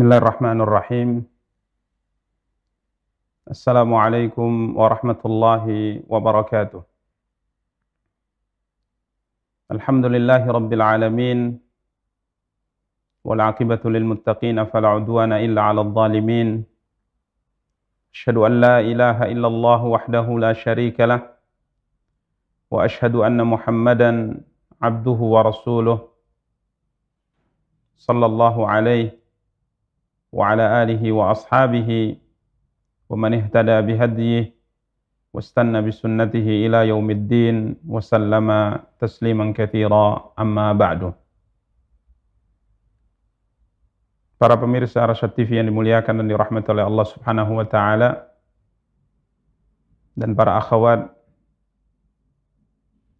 بسم الله الرحمن الرحيم السلام عليكم ورحمة الله وبركاته الحمد لله رب العالمين والعاقبة للمتقين فلا عدوان إلا على الظالمين أشهد أن لا إله إلا الله وحده لا شريك له وأشهد أن محمدا عبده ورسوله صلى الله عليه وعلى آله وأصحابه ومن اهتدى بهديه واستنى بسنته إلى يوم الدين وسلم تسليما كثيرا أما بعد Para pemirsa Rasyad TV yang dimuliakan dan dirahmati oleh Allah Subhanahu wa taala dan para akhwat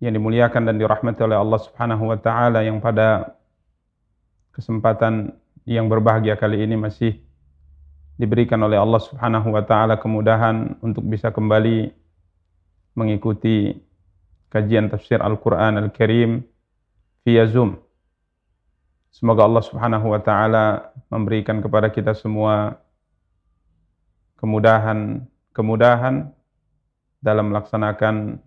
yang dimuliakan dan dirahmati oleh Allah Subhanahu wa taala yang pada kesempatan yang berbahagia kali ini masih diberikan oleh Allah Subhanahu wa taala kemudahan untuk bisa kembali mengikuti kajian tafsir Al-Qur'an Al-Karim via Zoom. Semoga Allah Subhanahu wa taala memberikan kepada kita semua kemudahan kemudahan dalam melaksanakan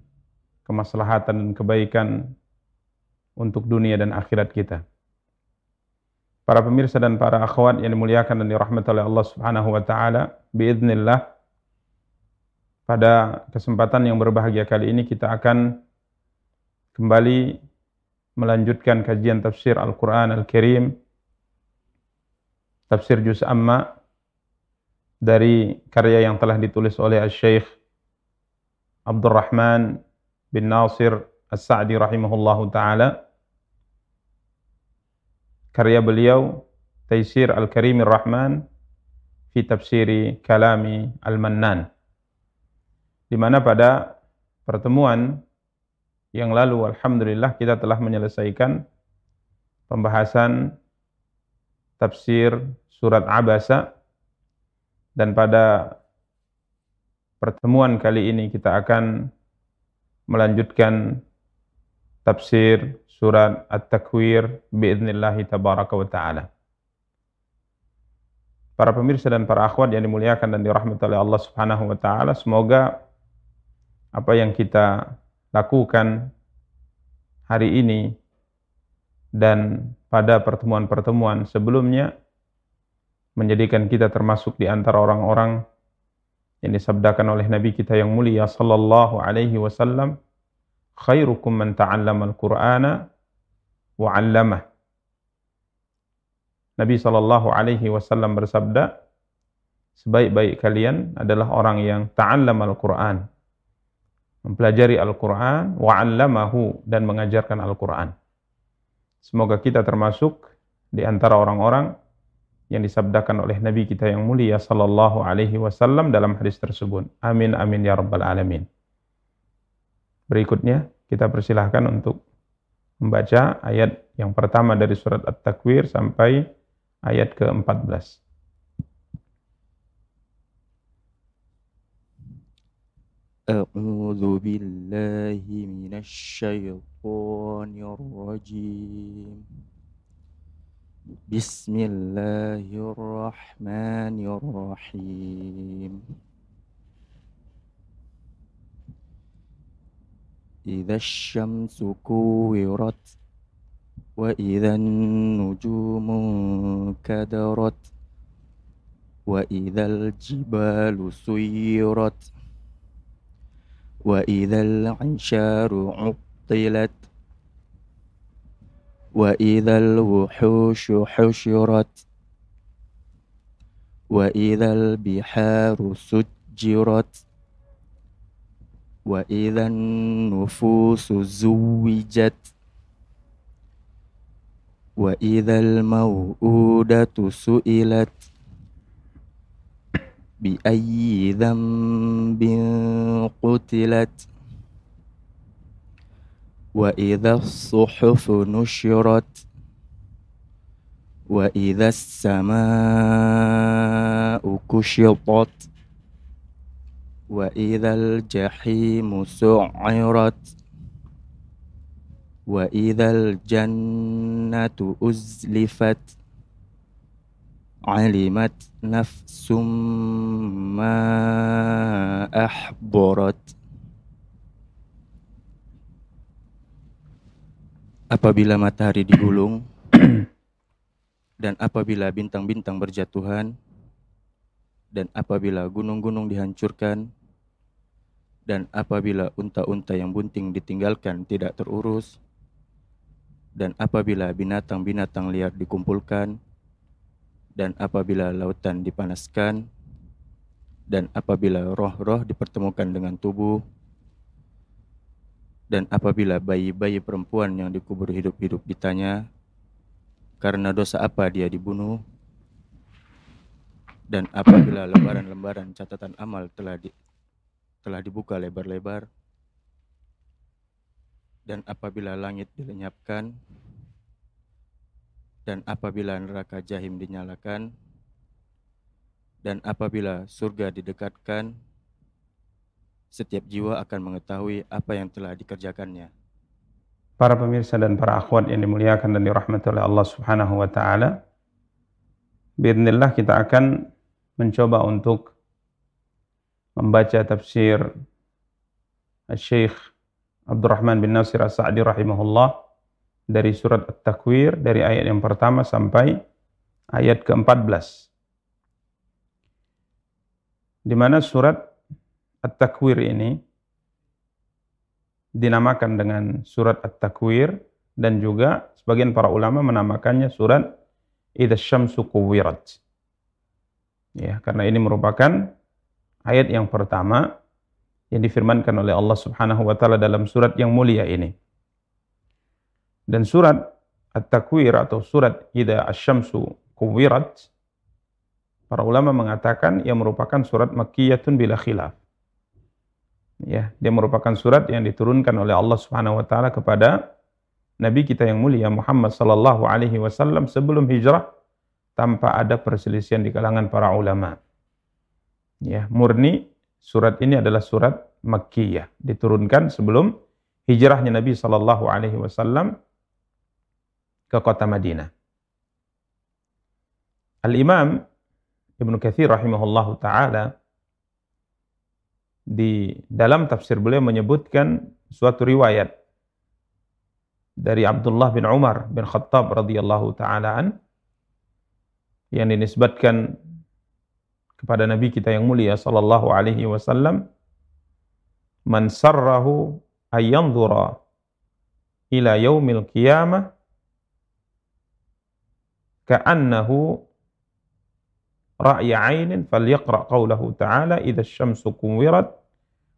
kemaslahatan dan kebaikan untuk dunia dan akhirat kita. Para pemirsa dan para akhwat yang dimuliakan dan dirahmati oleh Allah Subhanahu wa taala, biiznillah pada kesempatan yang berbahagia kali ini kita akan kembali melanjutkan kajian tafsir Al-Quran Al-Karim, tafsir Juz Amma, dari karya yang telah ditulis oleh Al-Syeikh Abdurrahman bin Nasir As-Sa'di rahimahullahu ta'ala. Karya beliau, Taisir Al-Karimir Rahman, fi tafsiri kalami Al-Mannan. Di mana pada pertemuan yang lalu alhamdulillah kita telah menyelesaikan pembahasan tafsir surat Abasa dan pada pertemuan kali ini kita akan melanjutkan tafsir surat At-Takwir biiznillah tabaraka wa taala. Para pemirsa dan para akhwat yang dimuliakan dan dirahmati oleh Allah Subhanahu wa taala, semoga apa yang kita lakukan hari ini dan pada pertemuan-pertemuan sebelumnya menjadikan kita termasuk di antara orang-orang yang disabdakan oleh Nabi kita yang mulia sallallahu alaihi wasallam khairukum man ta'allama al-Qur'ana wa 'allamah Nabi sallallahu alaihi wasallam bersabda sebaik-baik kalian adalah orang yang ta'allama al-Qur'an mempelajari Al-Quran, wa'allamahu, dan mengajarkan Al-Quran. Semoga kita termasuk di antara orang-orang yang disabdakan oleh Nabi kita yang mulia sallallahu alaihi wasallam dalam hadis tersebut. Amin amin ya rabbal alamin. Berikutnya kita persilahkan untuk membaca ayat yang pertama dari surat At-Takwir sampai ayat ke-14. أعوذ بالله من الشيطان الرجيم بسم الله الرحمن الرحيم إذا الشمس كورت وإذا النجوم كدرت وإذا الجبال سيرت وإذا العشار عطلت وإذا الوحوش حشرت وإذا البحار سجرت وإذا النفوس زوجت وإذا الموءودة سئلت بأي ذنب قتلت. وإذا الصحف نشرت وإذا السماء كشطت. وإذا الجحيم سعرت وإذا الجنة أزلفت علمت نفس ما أحضرت Apabila matahari digulung dan apabila bintang-bintang berjatuhan dan apabila gunung-gunung dihancurkan dan apabila unta-unta yang bunting ditinggalkan tidak terurus dan apabila binatang-binatang liar dikumpulkan dan apabila lautan dipanaskan dan apabila roh-roh dipertemukan dengan tubuh dan apabila bayi-bayi perempuan yang dikubur hidup-hidup ditanya, karena dosa apa dia dibunuh? Dan apabila lembaran-lembaran catatan amal telah di, telah dibuka lebar-lebar, dan apabila langit dilenyapkan, dan apabila neraka jahim dinyalakan, dan apabila surga didekatkan, setiap jiwa akan mengetahui apa yang telah dikerjakannya. Para pemirsa dan para akhwat yang dimuliakan dan dirahmati oleh Allah Subhanahu wa taala. Bismillah kita akan mencoba untuk membaca tafsir Syekh Abdurrahman bin Nasir As-Sa'di rahimahullah dari surat At-Takwir dari ayat yang pertama sampai ayat ke-14. Di mana surat At-Takwir ini dinamakan dengan surat At-Takwir dan juga sebagian para ulama menamakannya surat Idza Syamsu Kuwirat. Ya, karena ini merupakan ayat yang pertama yang difirmankan oleh Allah Subhanahu wa taala dalam surat yang mulia ini. Dan surat At-Takwir atau surat Idza Asy-Syamsu Kuwirat para ulama mengatakan ia merupakan surat makkiyatun bila khilaf ya dia merupakan surat yang diturunkan oleh Allah Subhanahu wa taala kepada nabi kita yang mulia Muhammad sallallahu alaihi wasallam sebelum hijrah tanpa ada perselisihan di kalangan para ulama ya murni surat ini adalah surat makkiyah. Diturunkan sebelum hijrahnya Nabi sallallahu alaihi wasallam ke kota Madinah. Al-Imam Ibnu Katsir rahimahullahu taala di dalam tafsir beliau menyebutkan suatu riwayat dari Abdullah bin Umar bin Khattab radhiyallahu taalaan yang dinisbatkan kepada nabi kita yang mulia sallallahu alaihi wasallam man sarrahu ayanzura ila yaumil qiyamah ka'annahu ra'ya 'ainin falyaqra qawlahu ta'ala idza asy-syamsu kuwirat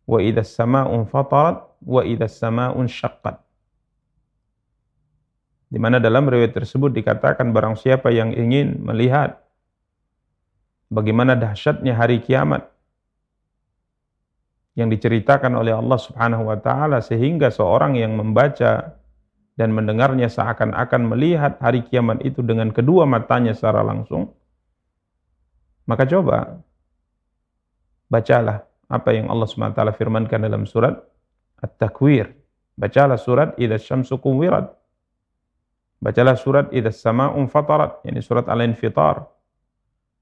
wa idza as-sama'u fatarat wa idza as-sama'u syaqqat di mana dalam riwayat tersebut dikatakan barang siapa yang ingin melihat bagaimana dahsyatnya hari kiamat yang diceritakan oleh Allah Subhanahu wa taala sehingga seorang yang membaca dan mendengarnya seakan-akan melihat hari kiamat itu dengan kedua matanya secara langsung maka coba bacalah apa yang Allah SWT firmankan dalam surat At-Takwir. Bacalah surat Idza Syamsu Kuwirat. Bacalah surat Idza Sama'un Fatarat, yakni surat Al-Infitar.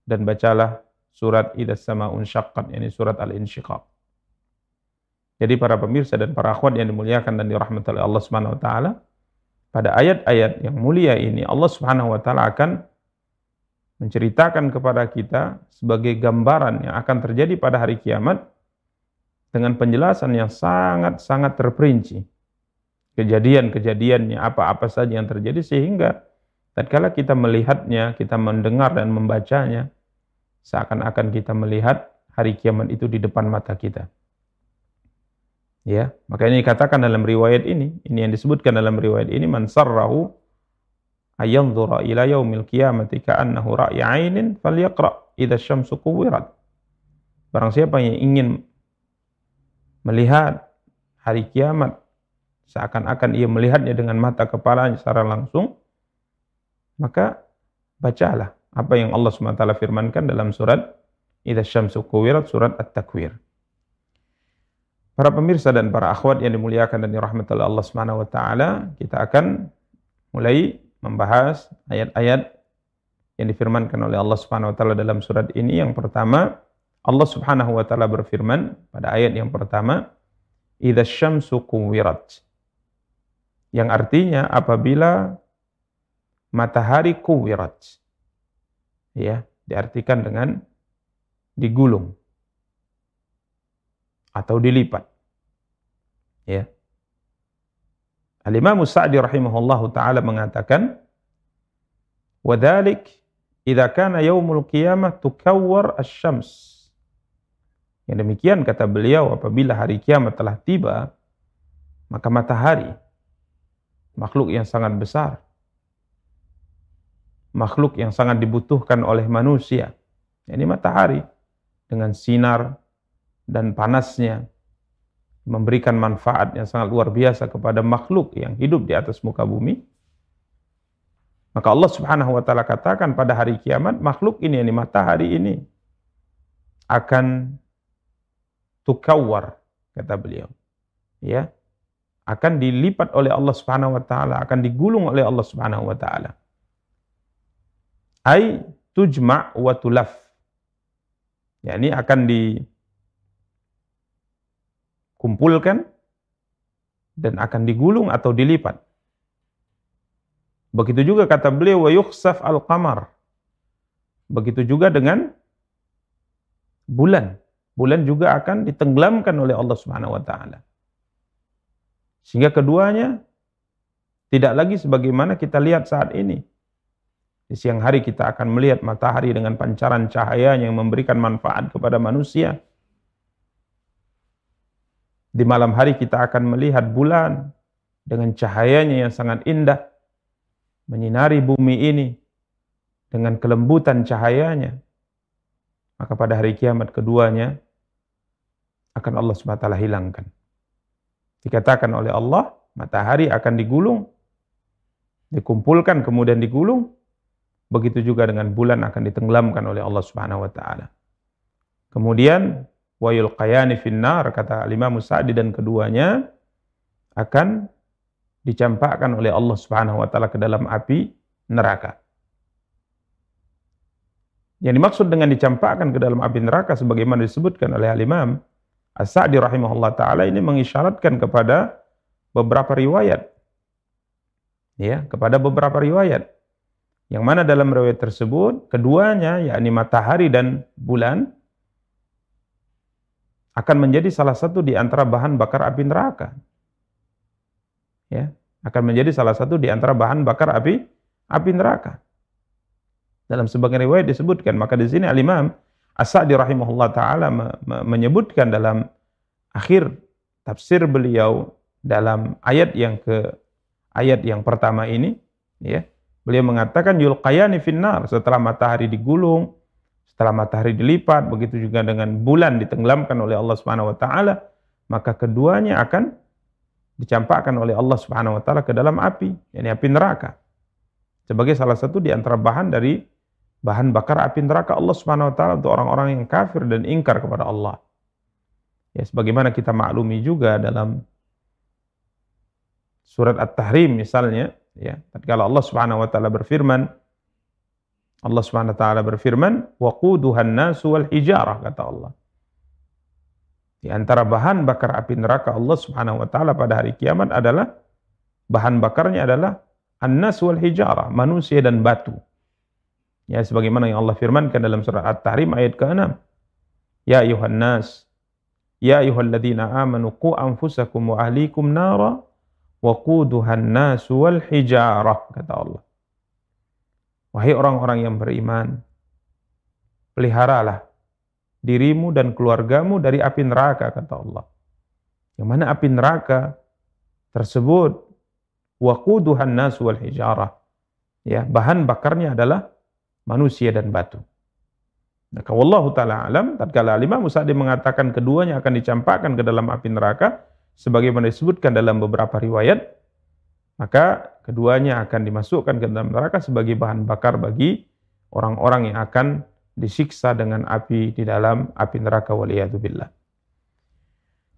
Dan bacalah surat Idza Sama'un Syaqqat, yakni surat Al-Insyiqaq. Jadi para pemirsa dan para akhwat yang dimuliakan dan dirahmati oleh Allah Subhanahu wa taala, pada ayat-ayat yang mulia ini Allah Subhanahu wa taala akan menceritakan kepada kita sebagai gambaran yang akan terjadi pada hari kiamat dengan penjelasan yang sangat-sangat terperinci. Kejadian-kejadiannya apa-apa saja yang terjadi sehingga tatkala kita melihatnya, kita mendengar dan membacanya seakan-akan kita melihat hari kiamat itu di depan mata kita. Ya, makanya dikatakan dalam riwayat ini, ini yang disebutkan dalam riwayat ini man sarrahu ayanzura ila yaumil qiyamati ka'annahu ra'ya 'ainin falyaqra idza syamsu kuwirat. Barang siapa yang ingin melihat hari kiamat seakan-akan ia melihatnya dengan mata kepalanya secara langsung, maka bacalah apa yang Allah SWT firmankan dalam surat Idza syamsu kuwirat surat At-Takwir. Para pemirsa dan para akhwat yang dimuliakan dan dirahmati oleh Allah Subhanahu kita akan mulai membahas ayat-ayat yang difirmankan oleh Allah Subhanahu wa taala dalam surat ini. Yang pertama, Allah Subhanahu wa taala berfirman pada ayat yang pertama, "Idza syamsu kuwirat." Yang artinya apabila matahari kuwirat. Ya, diartikan dengan digulung atau dilipat. Ya. Al-Imam Sa'di rahimahullahu taala mengatakan wadhalik idza kana yaumul qiyamah tukawwar asy-syams. Yang demikian kata beliau apabila hari kiamat telah tiba maka matahari makhluk yang sangat besar makhluk yang sangat dibutuhkan oleh manusia. Ini matahari dengan sinar dan panasnya memberikan manfaat yang sangat luar biasa kepada makhluk yang hidup di atas muka bumi. Maka Allah Subhanahu wa taala katakan pada hari kiamat makhluk ini ini matahari ini akan tukawar kata beliau. Ya. Akan dilipat oleh Allah Subhanahu wa taala, akan digulung oleh Allah Subhanahu wa taala. Ai tujma' wa tulaf. Ya, ini akan di kumpulkan dan akan digulung atau dilipat. Begitu juga kata beliau wa al-qamar. Begitu juga dengan bulan. Bulan juga akan ditenggelamkan oleh Allah Subhanahu wa taala. Sehingga keduanya tidak lagi sebagaimana kita lihat saat ini. Di siang hari kita akan melihat matahari dengan pancaran cahayanya yang memberikan manfaat kepada manusia di malam hari kita akan melihat bulan dengan cahayanya yang sangat indah menyinari bumi ini dengan kelembutan cahayanya. Maka pada hari kiamat keduanya akan Allah SWT hilangkan. Dikatakan oleh Allah, matahari akan digulung, dikumpulkan kemudian digulung, begitu juga dengan bulan akan ditenggelamkan oleh Allah Subhanahu wa taala. Kemudian wa yulqayani finnar kata Imam Sa'di dan keduanya akan dicampakkan oleh Allah Subhanahu wa taala ke dalam api neraka. Yang dimaksud dengan dicampakkan ke dalam api neraka sebagaimana disebutkan oleh Al-Imam As-Sa'di rahimahullah taala ini mengisyaratkan kepada beberapa riwayat. Ya, kepada beberapa riwayat. Yang mana dalam riwayat tersebut keduanya yakni matahari dan bulan akan menjadi salah satu di antara bahan bakar api neraka. Ya, akan menjadi salah satu di antara bahan bakar api api neraka. Dalam sebagian riwayat disebutkan, maka di sini Al-Imam As-Sa'di rahimahullah taala menyebutkan dalam akhir tafsir beliau dalam ayat yang ke ayat yang pertama ini, ya. Beliau mengatakan yulqayani finnar setelah matahari digulung, setelah matahari dilipat, begitu juga dengan bulan ditenggelamkan oleh Allah Subhanahu wa taala, maka keduanya akan dicampakkan oleh Allah Subhanahu wa taala ke dalam api, yakni api neraka. Sebagai salah satu di antara bahan dari bahan bakar api neraka Allah Subhanahu wa taala untuk orang-orang yang kafir dan ingkar kepada Allah. Ya sebagaimana kita maklumi juga dalam surat At-Tahrim misalnya, ya, tatkala Allah Subhanahu wa taala berfirman, Allah Subhanahu wa taala berfirman, "Waquduhan nasu wal hijarah," kata Allah. Di antara bahan bakar api neraka Allah Subhanahu wa taala pada hari kiamat adalah bahan bakarnya adalah an-nas wal hijarah, manusia dan batu. Ya sebagaimana yang Allah firmankan dalam surah At-Tahrim ayat ke-6. Ya ayuhan nas, ya ayyuhalladzina amanu qu anfusakum wa ahlikum nara waquduhan nas wal hijarah kata Allah. Wahai orang-orang yang beriman, peliharalah dirimu dan keluargamu dari api neraka, kata Allah. Yang mana api neraka tersebut waquduhan nas wal hijarah. Ya, bahan bakarnya adalah manusia dan batu. Maka wallahu taala alam tatkala Imam Sa'di mengatakan keduanya akan dicampakkan ke dalam api neraka sebagaimana disebutkan dalam beberapa riwayat maka keduanya akan dimasukkan ke dalam neraka sebagai bahan bakar bagi orang-orang yang akan disiksa dengan api di dalam api neraka waliyadzubillah.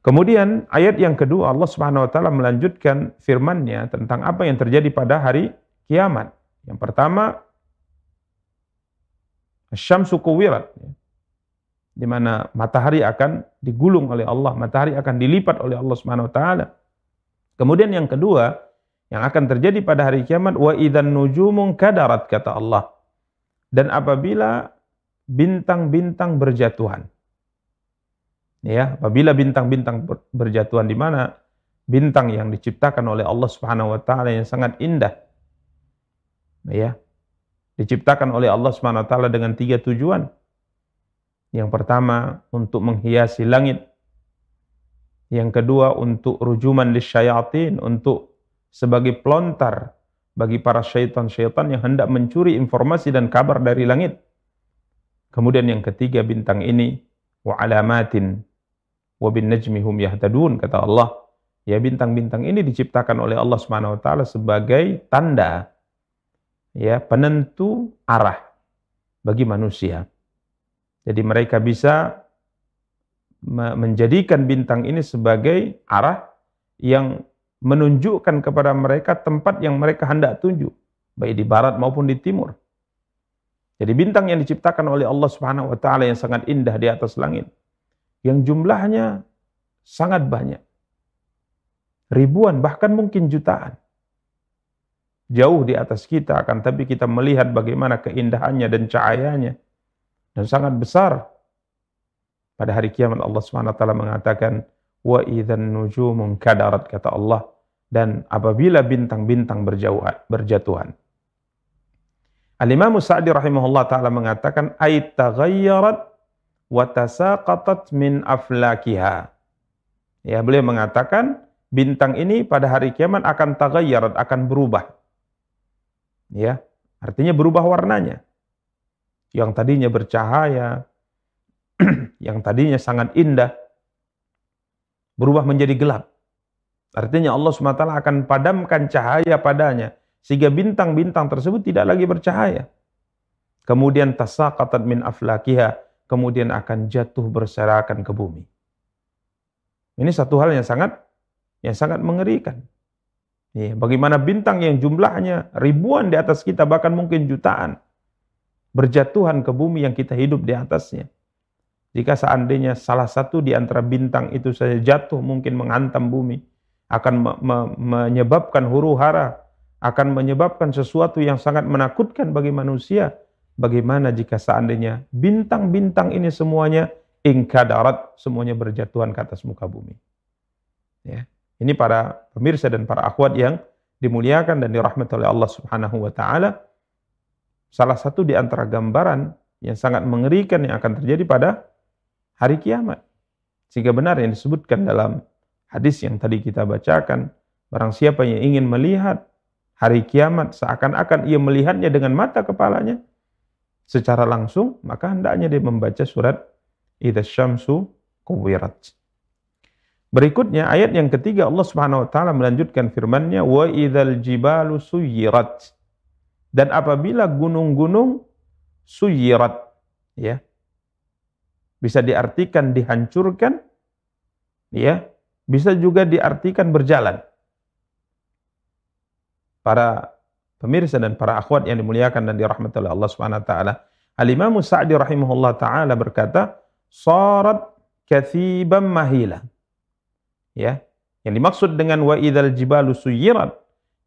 Kemudian ayat yang kedua Allah Subhanahu wa taala melanjutkan firman-Nya tentang apa yang terjadi pada hari kiamat. Yang pertama Syamsu kuwirat. Di mana matahari akan digulung oleh Allah, matahari akan dilipat oleh Allah Subhanahu wa taala. Kemudian yang kedua, yang akan terjadi pada hari kiamat wa idzan nujumun kadarat kata Allah. Dan apabila bintang-bintang berjatuhan. Ya, apabila bintang-bintang berjatuhan di mana bintang yang diciptakan oleh Allah Subhanahu wa taala yang sangat indah. Ya. Diciptakan oleh Allah Subhanahu wa taala dengan tiga tujuan. Yang pertama untuk menghiasi langit. Yang kedua untuk rujuman lisyayatin, untuk sebagai pelontar bagi para syaitan-syaitan yang hendak mencuri informasi dan kabar dari langit. Kemudian yang ketiga bintang ini wa alamatin wa bin najmi hum yahtadun kata Allah. Ya bintang-bintang ini diciptakan oleh Allah Subhanahu wa taala sebagai tanda ya penentu arah bagi manusia. Jadi mereka bisa menjadikan bintang ini sebagai arah yang menunjukkan kepada mereka tempat yang mereka hendak tuju, baik di barat maupun di timur. Jadi bintang yang diciptakan oleh Allah Subhanahu wa taala yang sangat indah di atas langit yang jumlahnya sangat banyak. Ribuan bahkan mungkin jutaan. Jauh di atas kita akan tapi kita melihat bagaimana keindahannya dan cahayanya dan sangat besar. Pada hari kiamat Allah taala mengatakan wa idzan nujumun kadarat kata Allah dan apabila bintang-bintang berjatuhan Al-Imam Sa'di rahimahullah taala mengatakan ay taghayyarat wa tasaqatat min aflakiha. Ya, beliau mengatakan bintang ini pada hari kiamat akan taghayyarat, akan berubah. Ya, artinya berubah warnanya. Yang tadinya bercahaya, yang tadinya sangat indah, berubah menjadi gelap. Artinya Allah SWT akan padamkan cahaya padanya sehingga bintang-bintang tersebut tidak lagi bercahaya. Kemudian tasaqatat min aflakiha, kemudian akan jatuh berserakan ke bumi. Ini satu hal yang sangat yang sangat mengerikan. Bagaimana bintang yang jumlahnya ribuan di atas kita, bahkan mungkin jutaan, berjatuhan ke bumi yang kita hidup di atasnya. Jika seandainya salah satu di antara bintang itu saja jatuh mungkin menghantam bumi, akan me me menyebabkan huru hara, akan menyebabkan sesuatu yang sangat menakutkan bagi manusia. Bagaimana jika seandainya bintang-bintang ini semuanya ingkadarat, semuanya berjatuhan ke atas muka bumi. Ya. Ini para pemirsa dan para akhwat yang dimuliakan dan dirahmati oleh Allah Subhanahu wa taala. Salah satu di antara gambaran yang sangat mengerikan yang akan terjadi pada hari kiamat. Sehingga benar yang disebutkan dalam hadis yang tadi kita bacakan, barang siapa yang ingin melihat hari kiamat seakan-akan ia melihatnya dengan mata kepalanya secara langsung, maka hendaknya dia membaca surat Idza syamsu kuwirat. Berikutnya ayat yang ketiga Allah Subhanahu wa taala melanjutkan firman-Nya wa idzal jibalu suyirat. Dan apabila gunung-gunung suyirat ya. Bisa diartikan dihancurkan ya, bisa juga diartikan berjalan para pemirsa dan para akhwat yang dimuliakan dan dirahmati oleh Allah Subhanahu wa taala. Al-Imam Sa'di rahimahullah taala berkata, "Sarat kathiban mahila." Ya. Yang dimaksud dengan wa idzal jibalu suyirat,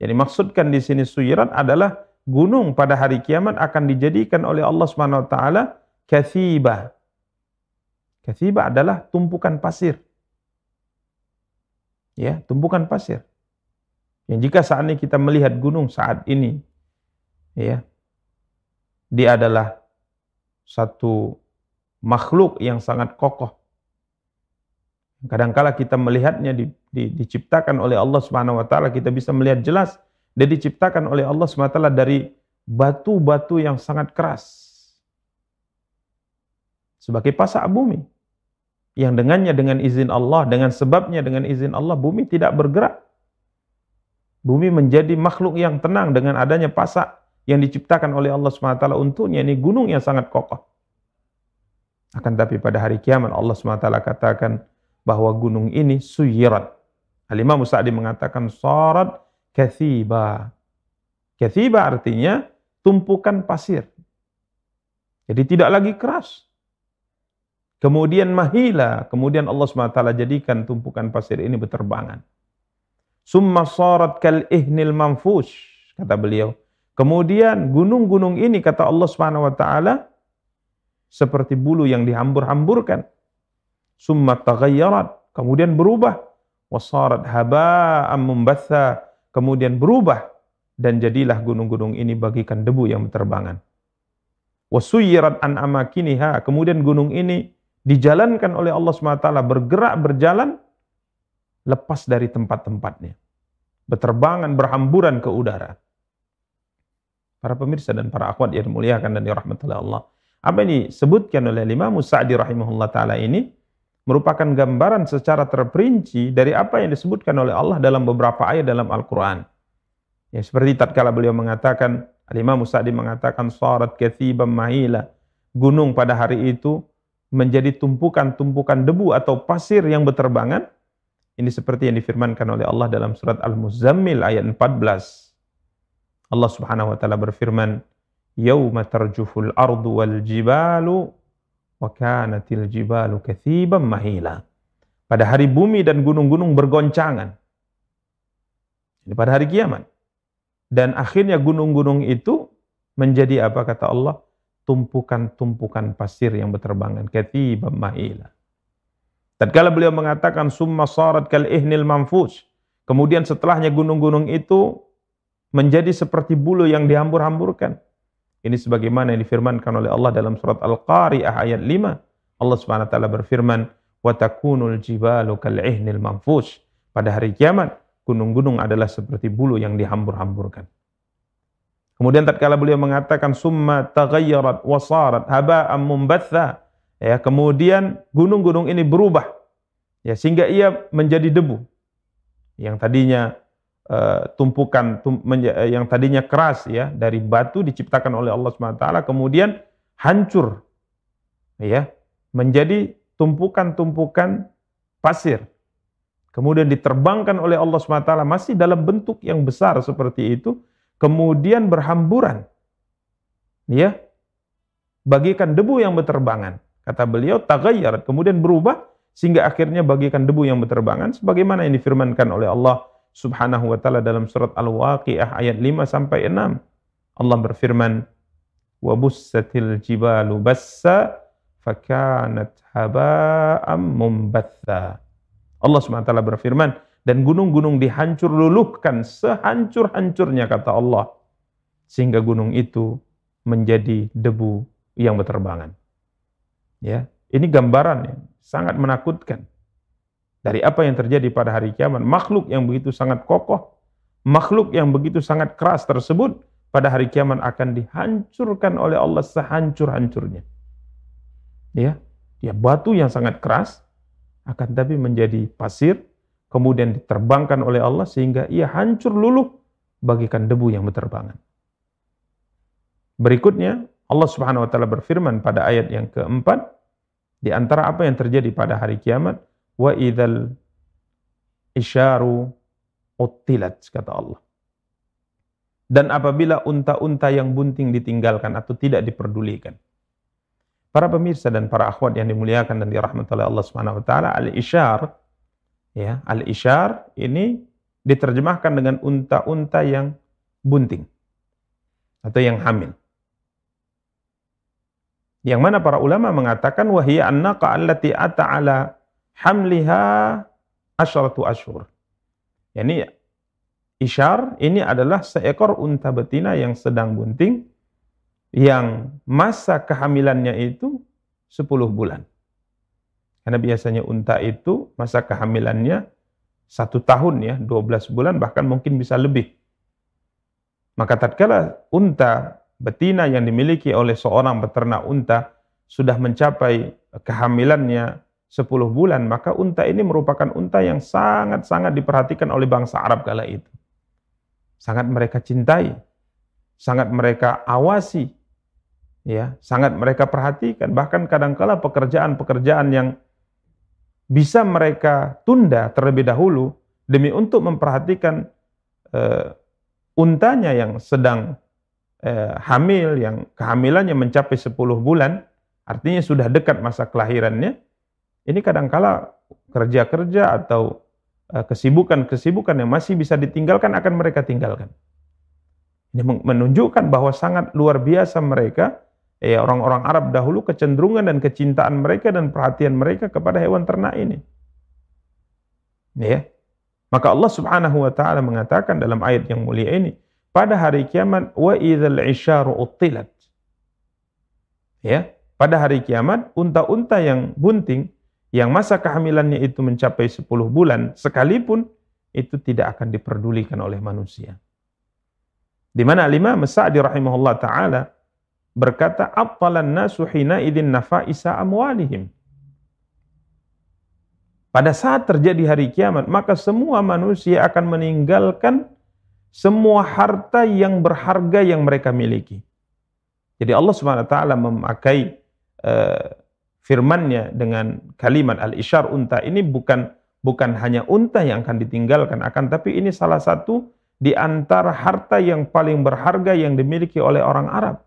yang dimaksudkan di sini suyirat adalah gunung pada hari kiamat akan dijadikan oleh Allah Subhanahu wa taala kathiba. Kathiba adalah tumpukan pasir. Ya, tumpukan pasir. Yang jika saat ini kita melihat gunung saat ini, ya, dia adalah satu makhluk yang sangat kokoh. Kadangkala kita melihatnya di, di, diciptakan oleh Allah Subhanahu wa taala, kita bisa melihat jelas dia diciptakan oleh Allah taala dari batu-batu yang sangat keras. Sebagai pasak bumi. Yang dengannya dengan izin Allah, dengan sebabnya dengan izin Allah bumi tidak bergerak. Bumi menjadi makhluk yang tenang dengan adanya pasak yang diciptakan oleh Allah SWT untuknya. Ini gunung yang sangat kokoh. Akan tapi pada hari kiamat Allah SWT katakan bahwa gunung ini suyirat. Al-Imam mengatakan sarat kathiba. Kathiba artinya tumpukan pasir. Jadi tidak lagi keras. Kemudian mahila, kemudian Allah SWT jadikan tumpukan pasir ini berterbangan. Summa sarat kal ihnil manfush, kata beliau. Kemudian gunung-gunung ini kata Allah SWT seperti bulu yang dihambur-hamburkan. Summa taghayyarat, kemudian berubah. Wasarat haba'am mumbatha, kemudian berubah dan jadilah gunung-gunung ini bagikan debu yang berterbangan. Wasuyirat an amakiniha, kemudian gunung ini dijalankan oleh Allah SWT, bergerak, berjalan, lepas dari tempat-tempatnya. Berterbangan, berhamburan ke udara. Para pemirsa dan para akhwat yang dimuliakan dan dirahmati Allah. Apa ini sebutkan oleh Imam Sa'di rahimahullah ta'ala ini, merupakan gambaran secara terperinci dari apa yang disebutkan oleh Allah dalam beberapa ayat dalam Al-Quran. Ya, seperti tatkala beliau mengatakan, Al-Imam Sa'di mengatakan, Sarat kathiban mahila. Gunung pada hari itu menjadi tumpukan-tumpukan debu atau pasir yang berterbangan. Ini seperti yang difirmankan oleh Allah dalam surat Al-Muzammil ayat 14. Allah Subhanahu wa taala berfirman, "Yauma tarjuful ardu wal jibalu wa kanatil jibalu kathiban mahila." Pada hari bumi dan gunung-gunung bergoncangan. Ini pada hari kiamat. Dan akhirnya gunung-gunung itu menjadi apa kata Allah? tumpukan-tumpukan pasir yang berterbangan. Katibam mahila. Tatkala beliau mengatakan summa sarat kal ihnil manfus. Kemudian setelahnya gunung-gunung itu menjadi seperti bulu yang dihambur-hamburkan. Ini sebagaimana yang difirmankan oleh Allah dalam surat Al-Qari'ah ayat 5. Allah Subhanahu wa taala berfirman, "Wa takunul jibalu kal ihnil manfus." Pada hari kiamat, gunung-gunung adalah seperti bulu yang dihambur-hamburkan. Kemudian tatkala beliau mengatakan summa taghayyarat wasarat haba'an mumbatha ya kemudian gunung-gunung ini berubah ya sehingga ia menjadi debu yang tadinya uh, tumpukan tum, yang tadinya keras ya dari batu diciptakan oleh Allah SWT kemudian hancur ya menjadi tumpukan-tumpukan pasir kemudian diterbangkan oleh Allah SWT masih dalam bentuk yang besar seperti itu kemudian berhamburan. Ya. Bagikan debu yang berterbangan. Kata beliau, tagayyar, kemudian berubah sehingga akhirnya bagikan debu yang berterbangan sebagaimana yang difirmankan oleh Allah Subhanahu wa taala dalam surat Al-Waqiah ayat 5 sampai 6. Allah berfirman, "Wa bussatil jibalu bassa fakanat haba'am mumbatha." Allah Subhanahu wa taala berfirman, dan gunung-gunung dihancur luluhkan sehancur-hancurnya kata Allah sehingga gunung itu menjadi debu yang berterbangan. Ya, ini gambaran yang sangat menakutkan dari apa yang terjadi pada hari kiamat. Makhluk yang begitu sangat kokoh, makhluk yang begitu sangat keras tersebut pada hari kiamat akan dihancurkan oleh Allah sehancur-hancurnya. Ya, ya batu yang sangat keras akan tapi menjadi pasir kemudian diterbangkan oleh Allah sehingga ia hancur luluh bagikan debu yang berterbangan. Berikutnya Allah Subhanahu wa taala berfirman pada ayat yang keempat di antara apa yang terjadi pada hari kiamat wa idzal isyaru utilat kata Allah. Dan apabila unta-unta yang bunting ditinggalkan atau tidak diperdulikan. Para pemirsa dan para akhwat yang dimuliakan dan dirahmati oleh Allah Subhanahu wa taala, al-isyar ya al-isyar ini diterjemahkan dengan unta-unta yang bunting atau yang hamil. Yang mana para ulama mengatakan wahiyya annaqa allati ata ala hamliha asyratu ashur. Yani isyar ini adalah seekor unta betina yang sedang bunting yang masa kehamilannya itu 10 bulan. Karena biasanya unta itu masa kehamilannya satu tahun ya, 12 bulan bahkan mungkin bisa lebih. Maka tatkala unta betina yang dimiliki oleh seorang peternak unta sudah mencapai kehamilannya 10 bulan, maka unta ini merupakan unta yang sangat-sangat diperhatikan oleh bangsa Arab kala itu. Sangat mereka cintai, sangat mereka awasi, ya, sangat mereka perhatikan. Bahkan kadangkala pekerjaan-pekerjaan yang bisa mereka tunda terlebih dahulu demi untuk memperhatikan uh, untanya yang sedang eh, hamil yang kehamilannya mencapai 10 bulan, artinya sudah dekat masa kelahirannya, ini kadangkala kerja-kerja atau eh, kesibukan-kesibukan yang masih bisa ditinggalkan akan mereka tinggalkan. Ini menunjukkan bahwa sangat luar biasa mereka, eh, orang-orang Arab dahulu kecenderungan dan kecintaan mereka dan perhatian mereka kepada hewan ternak ini. Ya. Maka Allah Subhanahu wa taala mengatakan dalam ayat yang mulia ini, pada hari kiamat wa idzal isyaru uttilat. Ya, pada hari kiamat unta-unta yang bunting yang masa kehamilannya itu mencapai 10 bulan sekalipun itu tidak akan diperdulikan oleh manusia. Di mana Imam Sa'di rahimahullah taala berkata, "Attalan nasu hina idzin nafaisa amwalihim." Pada saat terjadi hari kiamat, maka semua manusia akan meninggalkan semua harta yang berharga yang mereka miliki. Jadi Allah Subhanahu wa taala memakai uh, firman-Nya dengan kalimat al-isyar unta ini bukan bukan hanya unta yang akan ditinggalkan akan tapi ini salah satu di antara harta yang paling berharga yang dimiliki oleh orang Arab.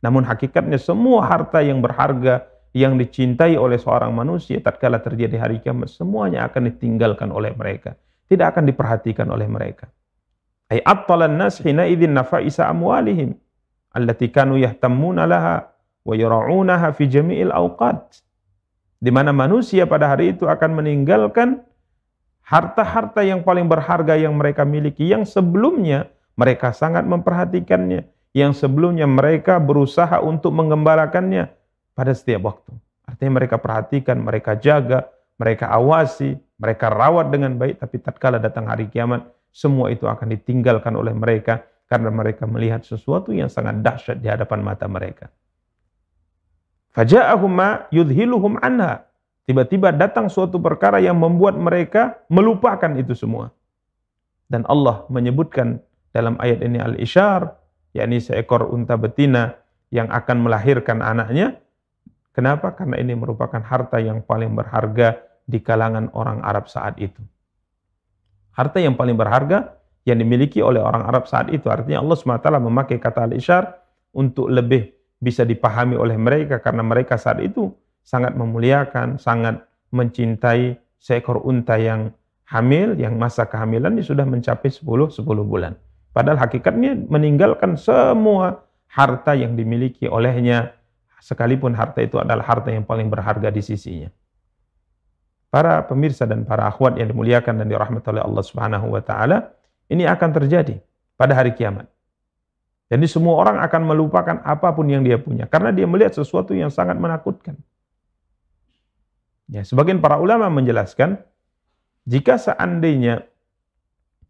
Namun hakikatnya semua harta yang berharga yang dicintai oleh seorang manusia tatkala terjadi hari kiamat semuanya akan ditinggalkan oleh mereka tidak akan diperhatikan oleh mereka ay attalan nas hina idzin nafaisa amwalihim allati kanu yahtammuna laha wa fi jami'il awqat di mana manusia pada hari itu akan meninggalkan harta-harta yang paling berharga yang mereka miliki yang sebelumnya mereka sangat memperhatikannya yang sebelumnya mereka berusaha untuk mengembalakannya pada setiap waktu. Artinya mereka perhatikan, mereka jaga, mereka awasi, mereka rawat dengan baik, tapi tatkala datang hari kiamat, semua itu akan ditinggalkan oleh mereka karena mereka melihat sesuatu yang sangat dahsyat di hadapan mata mereka. Faja'ahum ma yudhiluhum anha. Tiba-tiba datang suatu perkara yang membuat mereka melupakan itu semua. Dan Allah menyebutkan dalam ayat ini al-isyar, yakni seekor unta betina yang akan melahirkan anaknya, Kenapa? Karena ini merupakan harta yang paling berharga di kalangan orang Arab saat itu. Harta yang paling berharga yang dimiliki oleh orang Arab saat itu. Artinya Allah SWT memakai kata al-isyar untuk lebih bisa dipahami oleh mereka karena mereka saat itu sangat memuliakan, sangat mencintai seekor unta yang hamil, yang masa kehamilannya sudah mencapai 10 10 bulan. Padahal hakikatnya meninggalkan semua harta yang dimiliki olehnya sekalipun harta itu adalah harta yang paling berharga di sisinya. Para pemirsa dan para akhwat yang dimuliakan dan dirahmati oleh Allah Subhanahu wa taala, ini akan terjadi pada hari kiamat. Jadi semua orang akan melupakan apa pun yang dia punya karena dia melihat sesuatu yang sangat menakutkan. Ya, sebagian para ulama menjelaskan jika seandainya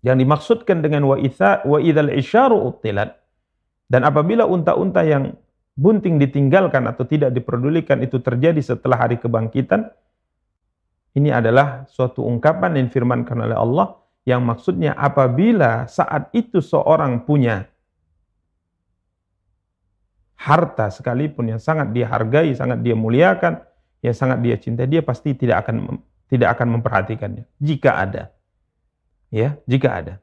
yang dimaksudkan dengan wa itha wa idzal isyaru utilat dan apabila unta-unta yang bunting ditinggalkan atau tidak diperdulikan itu terjadi setelah hari kebangkitan, ini adalah suatu ungkapan yang firmankan oleh Allah yang maksudnya apabila saat itu seorang punya harta sekalipun yang sangat dia hargai, sangat dia muliakan, yang sangat dia cintai, dia pasti tidak akan tidak akan memperhatikannya jika ada. Ya, jika ada.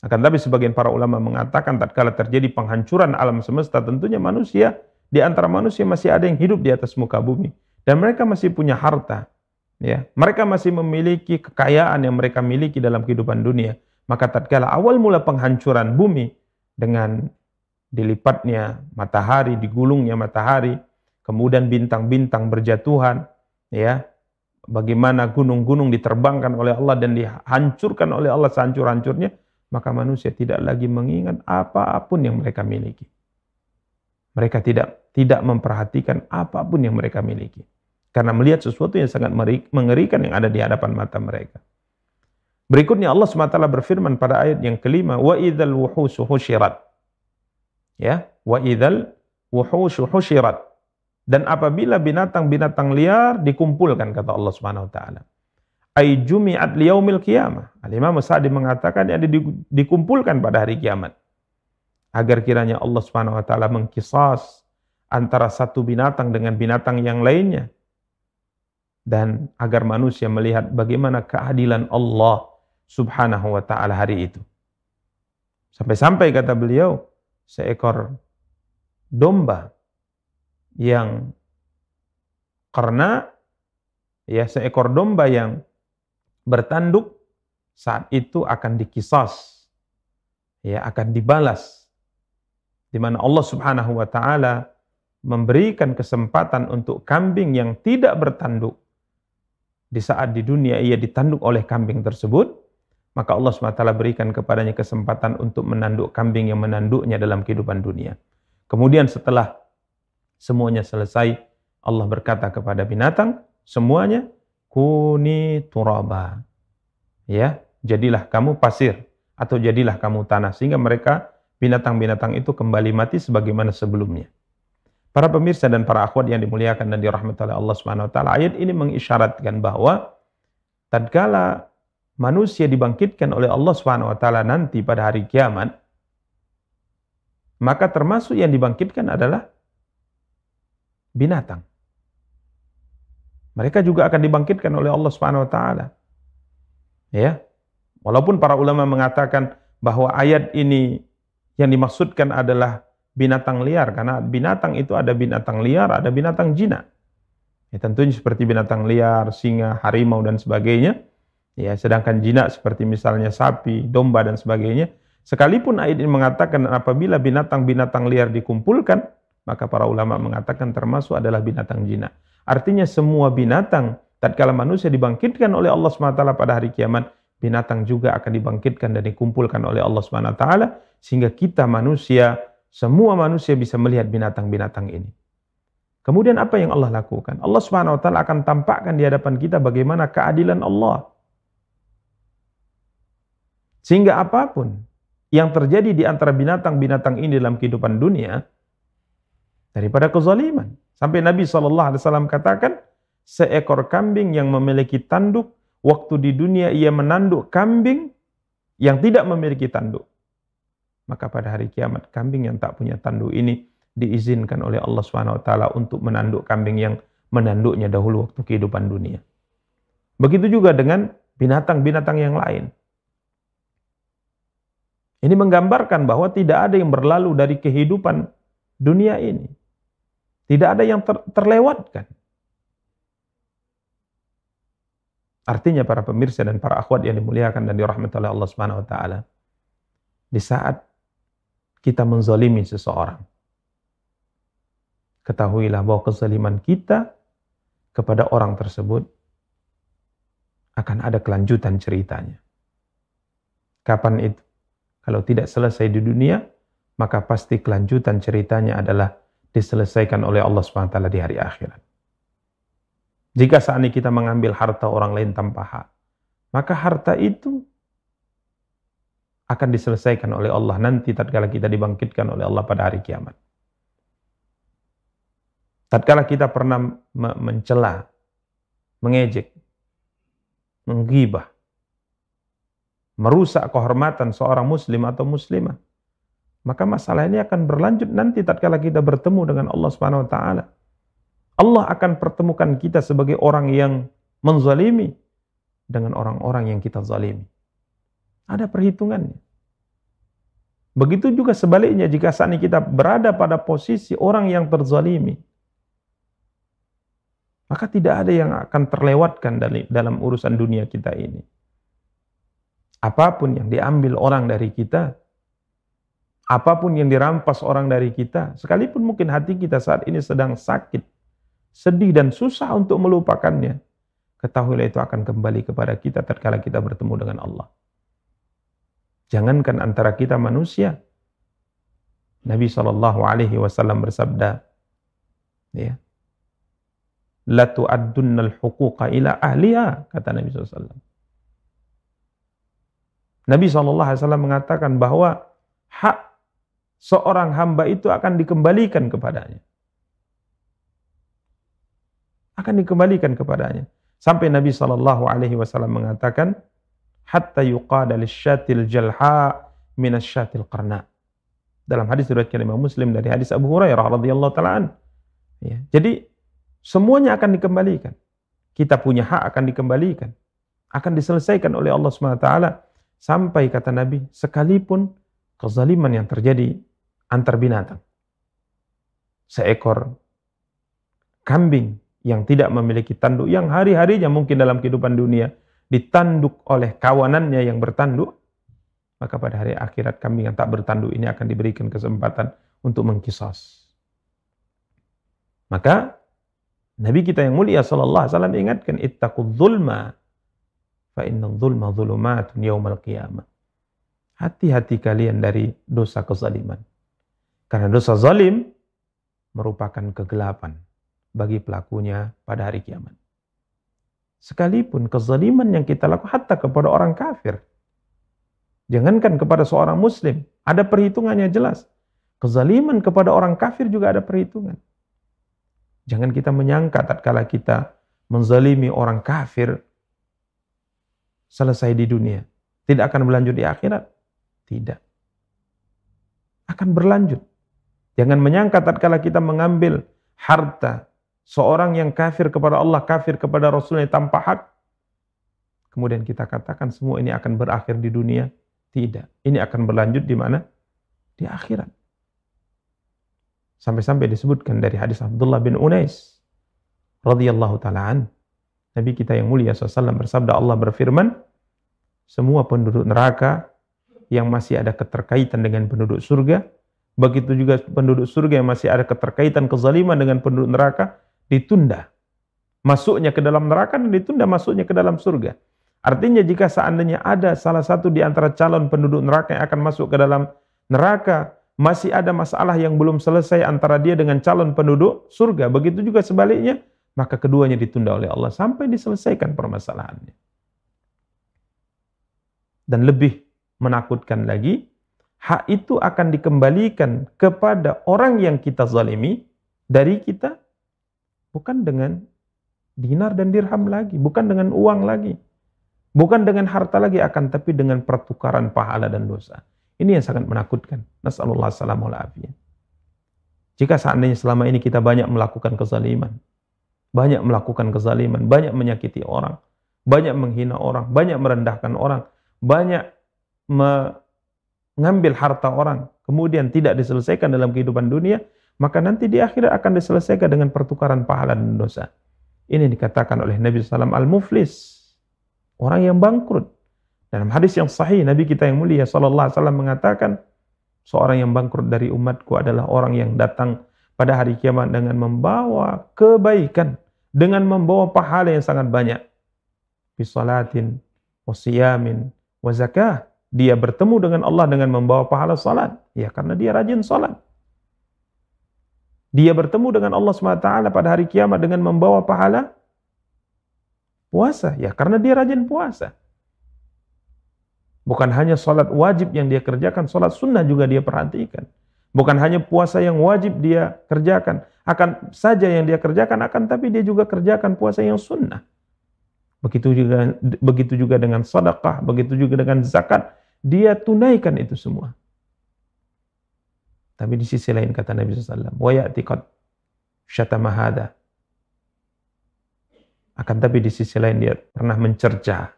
Akan tapi sebagian para ulama mengatakan tatkala terjadi penghancuran alam semesta tentunya manusia di antara manusia masih ada yang hidup di atas muka bumi dan mereka masih punya harta ya mereka masih memiliki kekayaan yang mereka miliki dalam kehidupan dunia maka tatkala awal mula penghancuran bumi dengan dilipatnya matahari digulungnya matahari kemudian bintang-bintang berjatuhan ya bagaimana gunung-gunung diterbangkan oleh Allah dan dihancurkan oleh Allah sehancur-hancurnya maka manusia tidak lagi mengingat apa pun yang mereka miliki. Mereka tidak tidak memperhatikan apa pun yang mereka miliki. Karena melihat sesuatu yang sangat mengerikan yang ada di hadapan mata mereka. Berikutnya Allah SWT berfirman pada ayat yang kelima, wa idzal wuhusu husyirat. Ya, wa idzal wuhusu husyirat. Dan apabila binatang-binatang liar dikumpulkan kata Allah Subhanahu wa taala ay jumi'at liyaumil qiyamah. Al-Imam Sa'di mengatakan yang dikumpulkan pada hari kiamat. Agar kiranya Allah Subhanahu wa taala mengkisas antara satu binatang dengan binatang yang lainnya. Dan agar manusia melihat bagaimana keadilan Allah Subhanahu wa taala hari itu. Sampai-sampai kata beliau, seekor domba yang karena ya seekor domba yang bertanduk saat itu akan dikisas ya akan dibalas. Di mana Allah Subhanahu wa taala memberikan kesempatan untuk kambing yang tidak bertanduk di saat di dunia ia ditanduk oleh kambing tersebut maka Allah SWT berikan kepadanya kesempatan untuk menanduk kambing yang menanduknya dalam kehidupan dunia. Kemudian setelah semuanya selesai, Allah berkata kepada binatang, semuanya kuni turaba. Ya, jadilah kamu pasir atau jadilah kamu tanah sehingga mereka binatang-binatang itu kembali mati sebagaimana sebelumnya. Para pemirsa dan para akhwat yang dimuliakan dan dirahmati oleh Allah Subhanahu wa taala, ayat ini mengisyaratkan bahwa tatkala manusia dibangkitkan oleh Allah Subhanahu wa taala nanti pada hari kiamat, maka termasuk yang dibangkitkan adalah binatang. Mereka juga akan dibangkitkan oleh Allah Subhanahu wa taala. Ya. Walaupun para ulama mengatakan bahwa ayat ini yang dimaksudkan adalah binatang liar karena binatang itu ada binatang liar, ada binatang jinak. Ya, tentunya seperti binatang liar, singa, harimau dan sebagainya. Ya, sedangkan jinak seperti misalnya sapi, domba dan sebagainya, sekalipun ayat ini mengatakan apabila binatang-binatang liar dikumpulkan, maka para ulama mengatakan termasuk adalah binatang jinak. Artinya semua binatang tatkala manusia dibangkitkan oleh Allah SWT pada hari kiamat, binatang juga akan dibangkitkan dan dikumpulkan oleh Allah SWT sehingga kita manusia, semua manusia bisa melihat binatang-binatang ini. Kemudian apa yang Allah lakukan? Allah Subhanahu wa taala akan tampakkan di hadapan kita bagaimana keadilan Allah. Sehingga apa pun yang terjadi di antara binatang-binatang ini dalam kehidupan dunia, daripada kezaliman. Sampai Nabi SAW katakan, seekor kambing yang memiliki tanduk, waktu di dunia ia menanduk kambing yang tidak memiliki tanduk. Maka pada hari kiamat, kambing yang tak punya tanduk ini diizinkan oleh Allah SWT untuk menanduk kambing yang menanduknya dahulu waktu kehidupan dunia. Begitu juga dengan binatang-binatang yang lain. Ini menggambarkan bahwa tidak ada yang berlalu dari kehidupan dunia ini. Tidak ada yang ter terlewatkan. Artinya para pemirsa dan para akhwat yang dimuliakan dan dirahmati oleh Allah Subhanahu wa taala. Di saat kita menzalimi seseorang, ketahuilah bahwa kezaliman kita kepada orang tersebut akan ada kelanjutan ceritanya. Kapan itu? Kalau tidak selesai di dunia, maka pasti kelanjutan ceritanya adalah diselesaikan oleh Allah SWT di hari akhirat. Jika saat ini kita mengambil harta orang lain tanpa hak, maka harta itu akan diselesaikan oleh Allah nanti tatkala kita dibangkitkan oleh Allah pada hari kiamat. Tatkala kita pernah mencela, mengejek, menggibah, merusak kehormatan seorang muslim atau muslimah, maka masalah ini akan berlanjut nanti tatkala kita bertemu dengan Allah Subhanahu wa taala. Allah akan pertemukan kita sebagai orang yang menzalimi dengan orang-orang yang kita zalimi. Ada perhitungannya. Begitu juga sebaliknya jika saat ini kita berada pada posisi orang yang terzalimi. Maka tidak ada yang akan terlewatkan dalam urusan dunia kita ini apa pun yang diambil orang dari kita, apa pun yang dirampas orang dari kita, sekalipun mungkin hati kita saat ini sedang sakit, sedih dan susah untuk melupakannya, ketahuilah itu akan kembali kepada kita tatkala kita bertemu dengan Allah. Jangankan antara kita manusia, Nabi Shallallahu Alaihi Wasallam bersabda, ya, la tu'addunnal huquqa ila ahliha, kata Nabi SAW Nabi SAW mengatakan bahwa hak seorang hamba itu akan dikembalikan kepadanya. Akan dikembalikan kepadanya. Sampai Nabi SAW mengatakan, hatta yuqada lisyatil jalha minasyatil qarna. Dalam hadis diriwayatkan Imam Muslim dari hadis Abu Hurairah radhiyallahu taala Ya. Jadi semuanya akan dikembalikan. Kita punya hak akan dikembalikan. Akan diselesaikan oleh Allah taala Sampai kata Nabi, sekalipun kezaliman yang terjadi antar binatang. Seekor kambing yang tidak memiliki tanduk, yang hari-harinya mungkin dalam kehidupan dunia ditanduk oleh kawanannya yang bertanduk, maka pada hari akhirat kambing yang tak bertanduk ini akan diberikan kesempatan untuk mengkisos. Maka Nabi kita yang mulia sallallahu alaihi wasallam ingatkan ittaqul zulma fa inna zulumatun yaumal qiyamah. Hati-hati kalian dari dosa kezaliman. Karena dosa zalim merupakan kegelapan bagi pelakunya pada hari kiamat. Sekalipun kezaliman yang kita lakukan hatta kepada orang kafir. Jangankan kepada seorang muslim, ada perhitungannya jelas. Kezaliman kepada orang kafir juga ada perhitungan. Jangan kita menyangka tatkala kita menzalimi orang kafir selesai di dunia. Tidak akan berlanjut di akhirat. Tidak. Akan berlanjut. Jangan menyangka tatkala kita mengambil harta seorang yang kafir kepada Allah, kafir kepada Rasulnya tanpa hak, kemudian kita katakan semua ini akan berakhir di dunia. Tidak. Ini akan berlanjut di mana? Di akhirat. Sampai-sampai disebutkan dari hadis Abdullah bin Unais radhiyallahu taala Nabi kita yang mulia SAW bersabda Allah berfirman, semua penduduk neraka yang masih ada keterkaitan dengan penduduk surga, begitu juga penduduk surga yang masih ada keterkaitan kezaliman dengan penduduk neraka, ditunda masuknya ke dalam neraka dan ditunda masuknya ke dalam surga. Artinya jika seandainya ada salah satu di antara calon penduduk neraka yang akan masuk ke dalam neraka, masih ada masalah yang belum selesai antara dia dengan calon penduduk surga. Begitu juga sebaliknya, maka keduanya ditunda oleh Allah sampai diselesaikan permasalahannya. Dan lebih menakutkan lagi, hak itu akan dikembalikan kepada orang yang kita zalimi dari kita Bukan dengan dinar dan dirham lagi, bukan dengan uang lagi. Bukan dengan harta lagi akan tapi dengan pertukaran pahala dan dosa. Ini yang sangat menakutkan. Nasallallahu alaihi Jika seandainya selama ini kita banyak melakukan kezaliman, banyak melakukan kezaliman, banyak menyakiti orang, banyak menghina orang, banyak merendahkan orang, banyak mengambil harta orang, kemudian tidak diselesaikan dalam kehidupan dunia, maka nanti di akhirat akan diselesaikan dengan pertukaran pahala dan dosa. Ini dikatakan oleh Nabi SAW al-muflis, orang yang bangkrut. Dalam hadis yang sahih, Nabi kita yang mulia SAW mengatakan, seorang yang bangkrut dari umatku adalah orang yang datang pada hari kiamat dengan membawa kebaikan, dengan membawa pahala yang sangat banyak. Bisalatin, wasiyamin, wazakah. Dia bertemu dengan Allah dengan membawa pahala salat. Ya, karena dia rajin salat. Dia bertemu dengan Allah SWT pada hari kiamat dengan membawa pahala puasa. Ya, karena dia rajin puasa. Bukan hanya sholat wajib yang dia kerjakan, sholat sunnah juga dia perhatikan. Bukan hanya puasa yang wajib dia kerjakan, akan saja yang dia kerjakan akan tapi dia juga kerjakan puasa yang sunnah. Begitu juga begitu juga dengan sedekah, begitu juga dengan zakat, dia tunaikan itu semua. Tapi di sisi lain kata Nabi SAW, wa ya'ti qad syatama hadha. Akan tapi di sisi lain dia pernah mencerca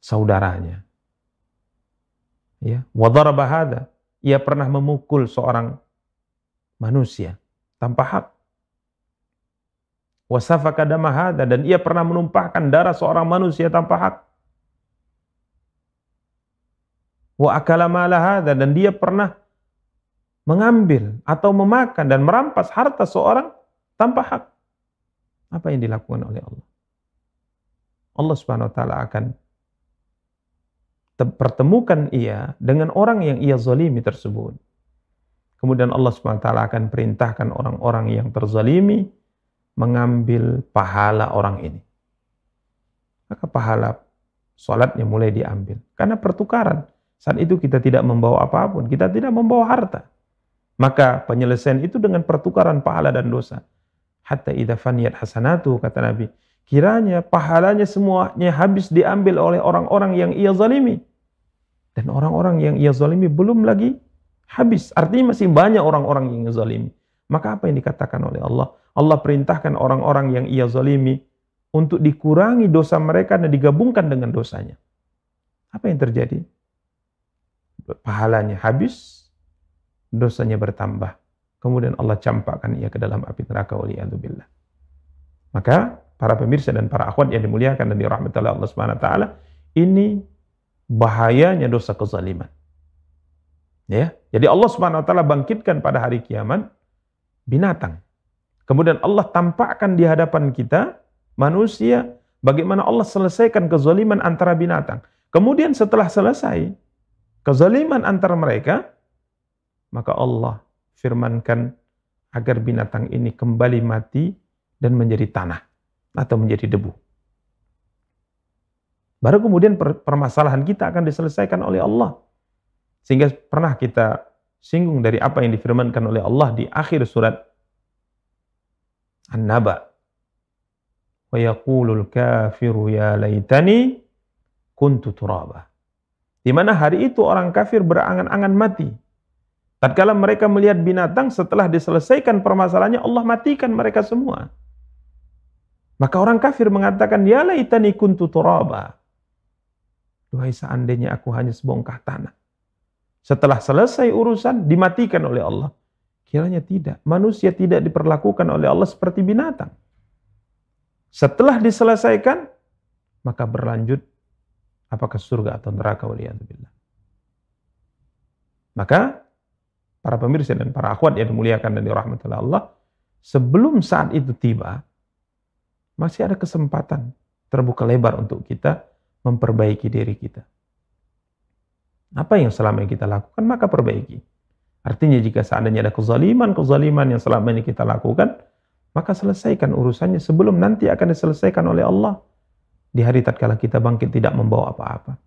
saudaranya. Ya, wa. Ia pernah memukul seorang manusia tanpa hak. Wa safaka hadha dan ia pernah menumpahkan darah seorang manusia tanpa hak. Wa akala hadha dan dia pernah mengambil atau memakan dan merampas harta seorang tanpa hak. Apa yang dilakukan oleh Allah? Allah Subhanahu wa taala akan pertemukan ia dengan orang yang ia zalimi tersebut. Kemudian Allah taala akan perintahkan orang-orang yang terzalimi mengambil pahala orang ini. Maka pahala salatnya mulai diambil karena pertukaran. Saat itu kita tidak membawa apa pun, kita tidak membawa harta. Maka penyelesaian itu dengan pertukaran pahala dan dosa. Hatta idha faniyat hasanatu, kata Nabi. Kiranya pahalanya semuanya habis diambil oleh orang-orang yang ia zalimi. Dan orang-orang yang ia zalimi belum lagi habis. Artinya masih banyak orang-orang yang zalimi. Maka apa yang dikatakan oleh Allah? Allah perintahkan orang-orang yang ia zalimi untuk dikurangi dosa mereka dan digabungkan dengan dosanya. Apa yang terjadi? Pahalanya habis, dosanya bertambah. Kemudian Allah campakkan ia ke dalam api neraka waliyadzubillah. Maka para pemirsa dan para akhwat yang dimuliakan dan dirahmati oleh Allah Subhanahu wa taala, ini bahayanya dosa kezaliman. Ya. Jadi Allah Subhanahu wa taala bangkitkan pada hari kiamat binatang. Kemudian Allah tampakkan di hadapan kita manusia bagaimana Allah selesaikan kezaliman antara binatang. Kemudian setelah selesai kezaliman antara mereka, maka Allah firmankan agar binatang ini kembali mati dan menjadi tanah atau menjadi debu. Baru kemudian permasalahan kita akan diselesaikan oleh Allah. Sehingga pernah kita singgung dari apa yang difirmankan oleh Allah di akhir surat An-Naba. Wa kafiru ya kuntu turaba. Di mana hari itu orang kafir berangan-angan mati. Tatkala mereka melihat binatang setelah diselesaikan permasalahannya Allah matikan mereka semua. Maka orang kafir mengatakan ya laitani kuntu turaba. Duhai seandainya aku hanya sebongkah tanah. Setelah selesai urusan dimatikan oleh Allah. Kiranya tidak. Manusia tidak diperlakukan oleh Allah seperti binatang. Setelah diselesaikan maka berlanjut apakah surga atau neraka. Maka para pemirsa dan para akhwat yang dimuliakan dan dirahmati Allah, sebelum saat itu tiba, masih ada kesempatan terbuka lebar untuk kita memperbaiki diri kita. Apa yang selama ini kita lakukan, maka perbaiki. Artinya jika seandainya ada kezaliman-kezaliman yang selama ini kita lakukan, maka selesaikan urusannya sebelum nanti akan diselesaikan oleh Allah. Di hari tatkala kita bangkit tidak membawa apa-apa.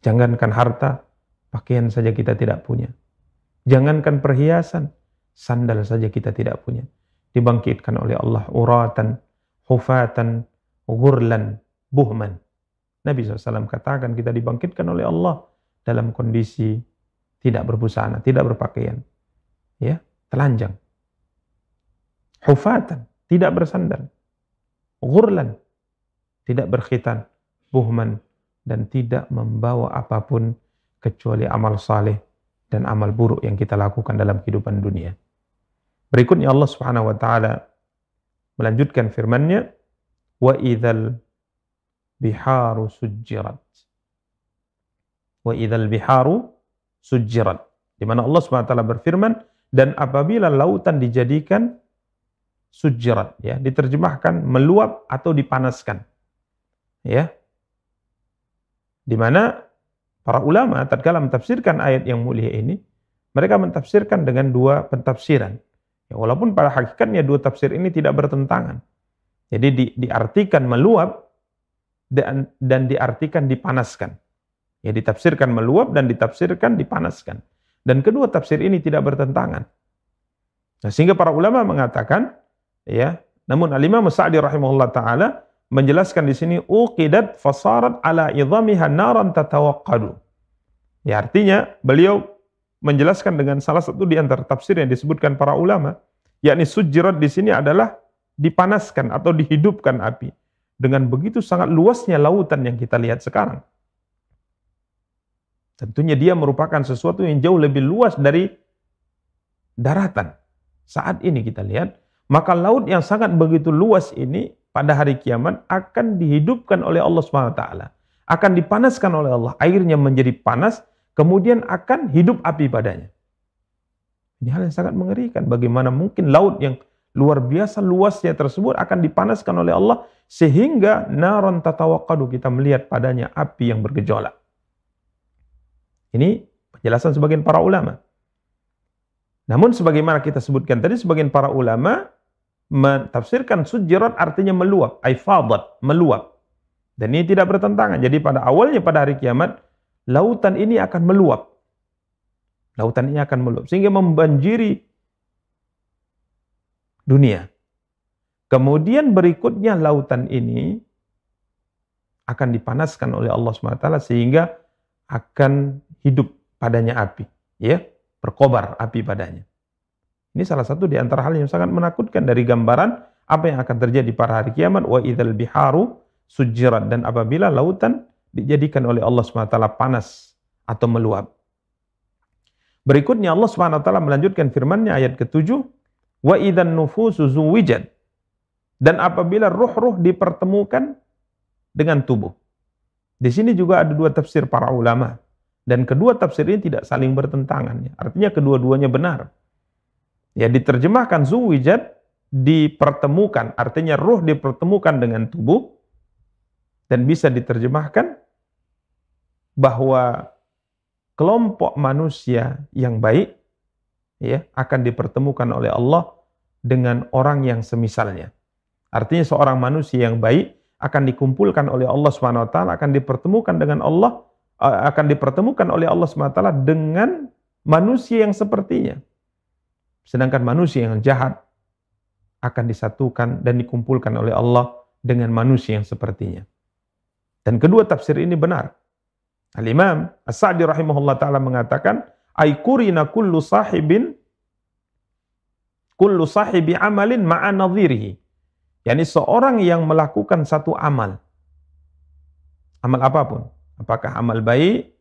Jangankan harta, Pakaian saja kita tidak punya. Jangankan perhiasan, sandal saja kita tidak punya. Dibangkitkan oleh Allah uratan, hufatan, ghurlan, buhman. Nabi SAW katakan kita dibangkitkan oleh Allah dalam kondisi tidak berbusana, tidak berpakaian. Ya, telanjang. Hufatan, tidak bersandal. Ghurlan, tidak berkhitan. Buhman, dan tidak membawa apa pun kecuali amal saleh dan amal buruk yang kita lakukan dalam kehidupan dunia. Berikutnya Allah Subhanahu wa taala melanjutkan firman-Nya wa idzal biharu sujjirat. Wa idzal biharu sujjirat. Di mana Allah Subhanahu wa taala berfirman dan apabila lautan dijadikan sujjirat ya, diterjemahkan meluap atau dipanaskan. Ya. Di mana Para ulama tatkala mentafsirkan ayat yang mulia ini, mereka mentafsirkan dengan dua pentafsiran. Ya, walaupun pada hakikatnya dua tafsir ini tidak bertentangan. Jadi di, diartikan meluap dan, dan diartikan dipanaskan. Ya, ditafsirkan meluap dan ditafsirkan dipanaskan. Dan kedua tafsir ini tidak bertentangan. Nah, sehingga para ulama mengatakan, ya, namun Al-Imam Sa'di rahimahullah taala menjelaskan di sini uqidat fasarat ala idhamiha naran tatawaqqadu. Ya artinya beliau menjelaskan dengan salah satu di antara tafsir yang disebutkan para ulama, yakni sujirat di sini adalah dipanaskan atau dihidupkan api. Dengan begitu sangat luasnya lautan yang kita lihat sekarang. Tentunya dia merupakan sesuatu yang jauh lebih luas dari daratan. Saat ini kita lihat, maka laut yang sangat begitu luas ini pada hari kiamat akan dihidupkan oleh Allah SWT. Akan dipanaskan oleh Allah. Airnya menjadi panas, kemudian akan hidup api padanya. Ini hal yang sangat mengerikan. Bagaimana mungkin laut yang luar biasa luasnya tersebut akan dipanaskan oleh Allah sehingga naron tatawakadu kita melihat padanya api yang bergejolak. Ini penjelasan sebagian para ulama. Namun sebagaimana kita sebutkan tadi sebagian para ulama mentafsirkan sujirat artinya meluap, aifadat, meluap. Dan ini tidak bertentangan. Jadi pada awalnya pada hari kiamat, lautan ini akan meluap. Lautan ini akan meluap. Sehingga membanjiri dunia. Kemudian berikutnya lautan ini akan dipanaskan oleh Allah SWT sehingga akan hidup padanya api. ya Berkobar api padanya. Ini salah satu di antara hal yang sangat menakutkan dari gambaran apa yang akan terjadi pada hari kiamat wa idzal biharu sujirat dan apabila lautan dijadikan oleh Allah SWT panas atau meluap. Berikutnya Allah taala melanjutkan firman-Nya ayat ke-7, "Wa idzan nufusu zuwijat." Dan apabila ruh-ruh dipertemukan dengan tubuh. Di sini juga ada dua tafsir para ulama. Dan kedua tafsir ini tidak saling bertentangan. Artinya kedua-duanya benar. Ya diterjemahkan zuwijat dipertemukan. Artinya ruh dipertemukan dengan tubuh. Dan bisa diterjemahkan bahwa kelompok manusia yang baik ya akan dipertemukan oleh Allah dengan orang yang semisalnya. Artinya seorang manusia yang baik akan dikumpulkan oleh Allah Subhanahu wa taala akan dipertemukan dengan Allah Eh, akan dipertemukan oleh Allah SWT dengan manusia yang sepertinya. Sedangkan manusia yang jahat akan disatukan dan dikumpulkan oleh Allah dengan manusia yang sepertinya. Dan kedua tafsir ini benar. Al-Imam As-Sa'di rahimahullah ta'ala mengatakan, Aikurina kullu sahibin kullu sahibi amalin ma'a nadhirihi. Yani seorang yang melakukan satu amal. Amal apa pun apakah amal baik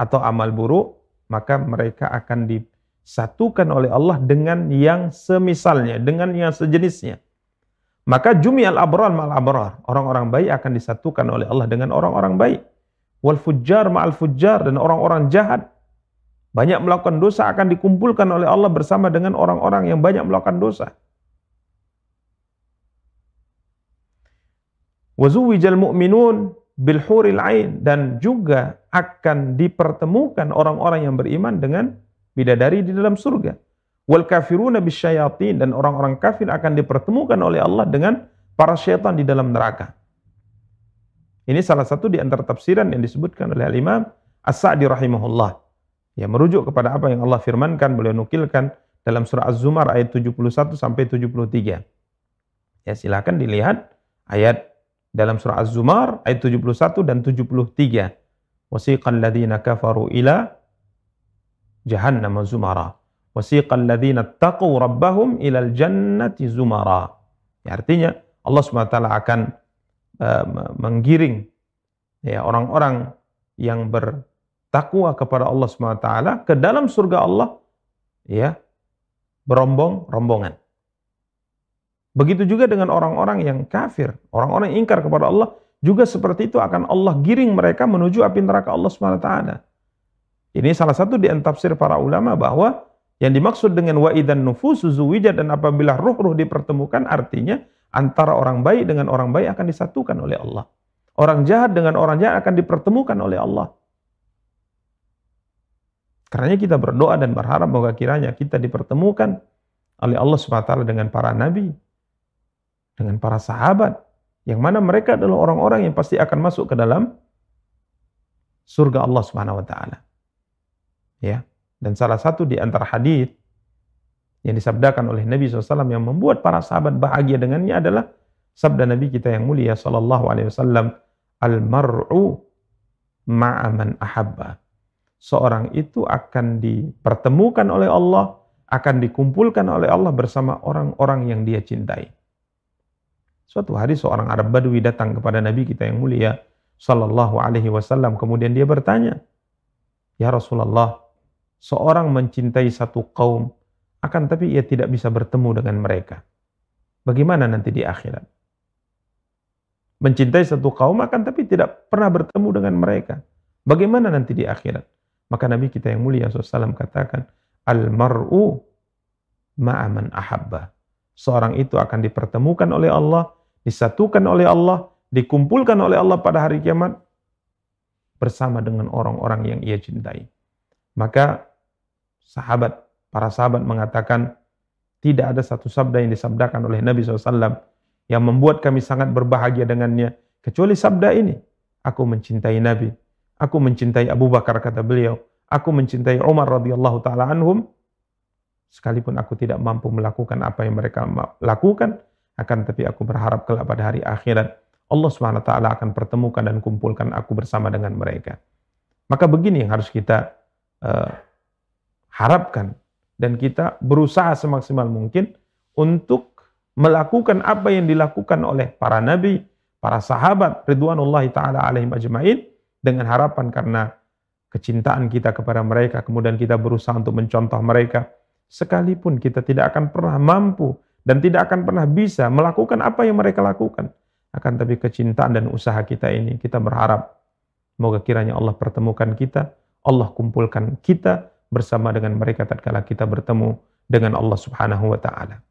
atau amal buruk, maka mereka akan disatukan oleh Allah dengan yang semisalnya, dengan yang sejenisnya. Maka jumi al abrar mal abrar, orang-orang baik akan disatukan oleh Allah dengan orang-orang baik. Wal fujjar ma'al fujjar dan orang-orang jahat banyak melakukan dosa akan dikumpulkan oleh Allah bersama dengan orang-orang yang banyak melakukan dosa. Wazuwijal mu'minun bil huril ain dan juga akan dipertemukan orang-orang yang beriman dengan bidadari di dalam surga. Wal kafiruna bisyayatin dan orang-orang kafir akan dipertemukan oleh Allah dengan para syaitan di dalam neraka. Ini salah satu di antara tafsiran yang disebutkan oleh Al-Imam As-Sa'di rahimahullah. Yang merujuk kepada apa yang Allah firmankan, beliau nukilkan dalam surah Az-Zumar ayat 71 sampai 73. Ya silakan dilihat ayat dalam surah Az-Zumar ayat 71 dan 73. Wasiqal ladzina kafaru ila jahannam zumara. Wasiqal ladzina taqu rabbahum ila jannati zumara. Ya, artinya Allah SWT akan uh, menggiring ya orang-orang yang bertakwa kepada Allah SWT ke dalam surga Allah ya berombong-rombongan. Begitu juga dengan orang-orang yang kafir, orang-orang yang ingkar kepada Allah, juga seperti itu akan Allah giring mereka menuju api neraka Allah SWT. Ini salah satu di tafsir para ulama bahwa yang dimaksud dengan wa'idan nufusu zuwijat dan apabila ruh-ruh dipertemukan artinya antara orang baik dengan orang baik akan disatukan oleh Allah. Orang jahat dengan orang jahat akan dipertemukan oleh Allah. Karena kita berdoa dan berharap bahwa kiranya kita dipertemukan oleh Allah SWT dengan para nabi, dengan para sahabat yang mana mereka adalah orang-orang yang pasti akan masuk ke dalam surga Allah Subhanahu wa taala. Ya. Dan salah satu di antara hadis yang disabdakan oleh Nabi SAW yang membuat para sahabat bahagia dengannya adalah sabda Nabi kita yang mulia sallallahu alaihi wasallam al-mar'u ma'aman ahabba. Seorang itu akan dipertemukan oleh Allah, akan dikumpulkan oleh Allah bersama orang-orang yang dia cintai. Suatu hari seorang Arab Badui datang kepada Nabi kita yang mulia sallallahu alaihi wasallam kemudian dia bertanya, "Ya Rasulullah, seorang mencintai satu kaum akan tapi ia tidak bisa bertemu dengan mereka. Bagaimana nanti di akhirat?" Mencintai satu kaum akan tapi tidak pernah bertemu dengan mereka. Bagaimana nanti di akhirat? Maka Nabi kita yang mulia SAW katakan, Al-mar'u ma'aman ahabba. Seorang itu akan dipertemukan oleh Allah disatukan oleh Allah, dikumpulkan oleh Allah pada hari kiamat bersama dengan orang-orang yang ia cintai. Maka sahabat, para sahabat mengatakan tidak ada satu sabda yang disabdakan oleh Nabi SAW yang membuat kami sangat berbahagia dengannya kecuali sabda ini. Aku mencintai Nabi, aku mencintai Abu Bakar kata beliau, aku mencintai Umar radhiyallahu taala anhum. Sekalipun aku tidak mampu melakukan apa yang mereka lakukan, akan tapi aku berharap kelak pada hari akhirat Allah SWT akan pertemukan dan kumpulkan aku bersama dengan mereka. Maka begini yang harus kita uh, harapkan. Dan kita berusaha semaksimal mungkin untuk melakukan apa yang dilakukan oleh para nabi, para sahabat ridwanullahi taala alaihim ajmain dengan harapan karena kecintaan kita kepada mereka, kemudian kita berusaha untuk mencontoh mereka, sekalipun kita tidak akan pernah mampu dan tidak akan pernah bisa melakukan apa yang mereka lakukan. Akan tapi kecintaan dan usaha kita ini, kita berharap Moga kiranya Allah pertemukan kita, Allah kumpulkan kita bersama dengan mereka tatkala kita bertemu dengan Allah Subhanahu wa taala.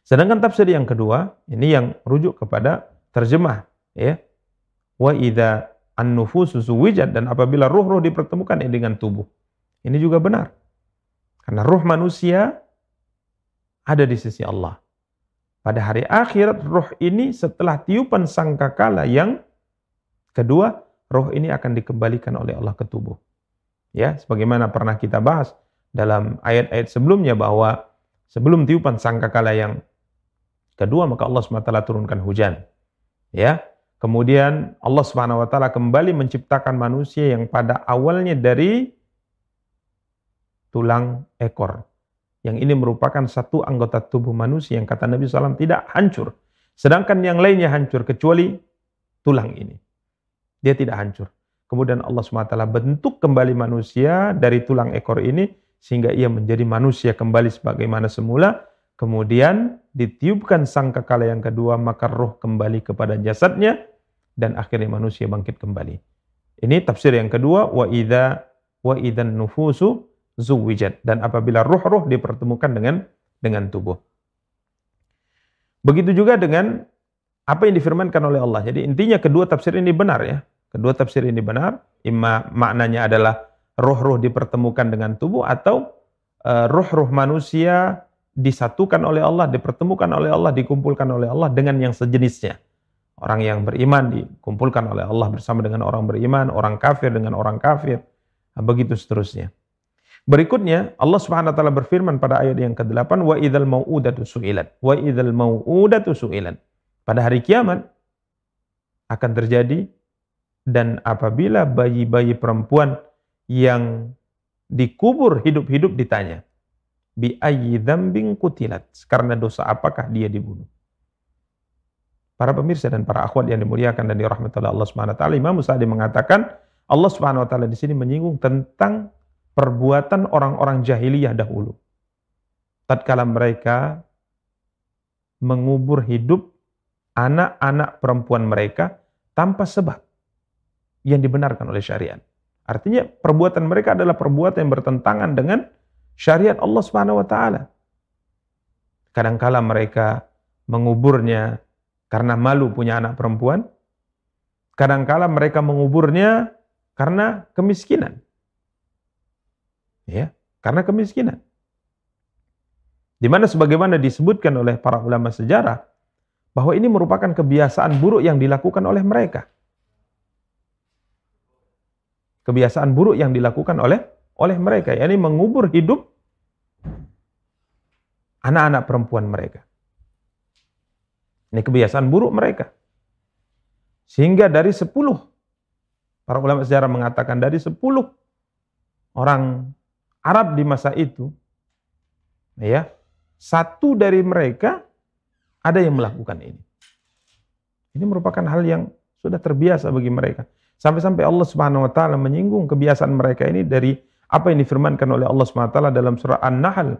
Sedangkan tafsir yang kedua, ini yang rujuk kepada terjemah ya. Wa idza an-nufusu zuwijat dan apabila ruh-ruh dipertemukan dengan tubuh. Ini juga benar. Karena ruh manusia ada di sisi Allah. Pada hari akhir, ruh ini setelah tiupan sangkakala yang kedua, roh ini akan dikembalikan oleh Allah ke tubuh. Ya, sebagaimana pernah kita bahas dalam ayat-ayat sebelumnya bahwa sebelum tiupan sangkakala yang kedua maka Allah SWT turunkan hujan. Ya. Kemudian Allah Subhanahu wa taala kembali menciptakan manusia yang pada awalnya dari tulang ekor. Yang ini merupakan satu anggota tubuh manusia yang kata Nabi SAW tidak hancur. Sedangkan yang lainnya hancur kecuali tulang ini dia tidak hancur. Kemudian Allah SWT bentuk kembali manusia dari tulang ekor ini sehingga ia menjadi manusia kembali sebagaimana semula. Kemudian ditiupkan sangkakala yang kedua maka roh kembali kepada jasadnya dan akhirnya manusia bangkit kembali. Ini tafsir yang kedua wa idza wa idzan nufusu zuwijat dan apabila roh-roh dipertemukan dengan dengan tubuh. Begitu juga dengan apa yang difirmankan oleh Allah. Jadi intinya kedua tafsir ini benar ya. Kedua tafsir ini benar. Ima maknanya adalah roh-roh dipertemukan dengan tubuh atau uh, roh-roh manusia disatukan oleh Allah, dipertemukan oleh Allah, dikumpulkan oleh Allah dengan yang sejenisnya. Orang yang beriman dikumpulkan oleh Allah bersama dengan orang beriman, orang kafir dengan orang kafir. Nah, begitu seterusnya. Berikutnya Allah Subhanahu wa taala berfirman pada ayat yang ke-8 wa idzal mau'udatu su'ilat. Wa idzal mau'udatu su'ilat. Pada hari kiamat akan terjadi dan apabila bayi-bayi perempuan yang dikubur hidup-hidup ditanya, bi ayyi dzambin kutilat? Karena dosa apakah dia dibunuh? Para pemirsa dan para akhwat yang dimuliakan dan dirahmati Allah Subhanahu wa taala, Imam Sa'di mengatakan Allah Subhanahu wa taala di sini menyinggung tentang perbuatan orang-orang jahiliyah dahulu. Tatkala mereka mengubur hidup anak-anak perempuan mereka tanpa sebab yang dibenarkan oleh syariat. Artinya perbuatan mereka adalah perbuatan yang bertentangan dengan syariat Allah Subhanahu wa taala. Kadangkala mereka menguburnya karena malu punya anak perempuan. Kadangkala mereka menguburnya karena kemiskinan. Ya, karena kemiskinan. Di mana sebagaimana disebutkan oleh para ulama sejarah bahwa ini merupakan kebiasaan buruk yang dilakukan oleh mereka kebiasaan buruk yang dilakukan oleh oleh mereka, yakni mengubur hidup anak-anak perempuan mereka. Ini kebiasaan buruk mereka. Sehingga dari sepuluh, para ulama sejarah mengatakan dari sepuluh orang Arab di masa itu, ya satu dari mereka ada yang melakukan ini. Ini merupakan hal yang sudah terbiasa bagi mereka. Sampai-sampai Allah Subhanahu wa taala menyinggung kebiasaan mereka ini dari apa yang difirmankan oleh Allah Subhanahu wa taala dalam surah An-Nahl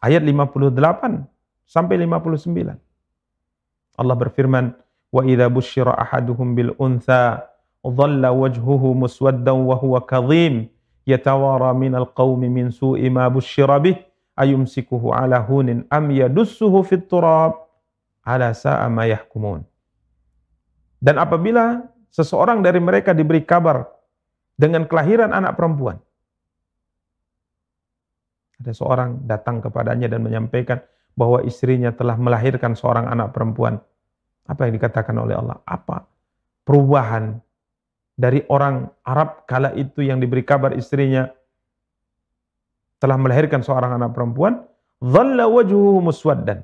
ayat 58 sampai 59. Allah berfirman, "Wa idza busyira ahaduhum bil untha dhalla wajhuhu muswaddan wa huwa kadhim yatawara minal qaumi min su'i ma busyira bih ayumsikuhu ala hunin am yadussuhu fit turab ala sa'a ma yahkumun." Dan apabila seseorang dari mereka diberi kabar dengan kelahiran anak perempuan. Ada seorang datang kepadanya dan menyampaikan bahwa istrinya telah melahirkan seorang anak perempuan. Apa yang dikatakan oleh Allah? Apa perubahan dari orang Arab kala itu yang diberi kabar istrinya telah melahirkan seorang anak perempuan? Dhalla wajhuhu muswaddan.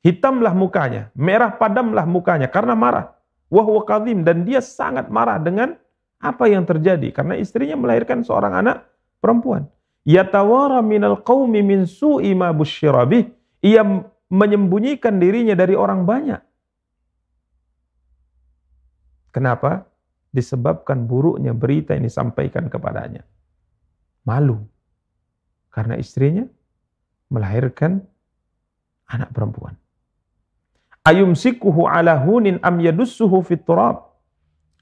Hitamlah mukanya, merah padamlah mukanya karena marah wahwa kadhim dan dia sangat marah dengan apa yang terjadi karena istrinya melahirkan seorang anak perempuan. Yatawara minal qaumi min su'i ma busyirabih. Ia menyembunyikan dirinya dari orang banyak. Kenapa? disebabkan buruknya berita yang disampaikan kepadanya. Malu karena istrinya melahirkan anak perempuan. Ayumsikuhu ala hunin am yadussuhu fit turab.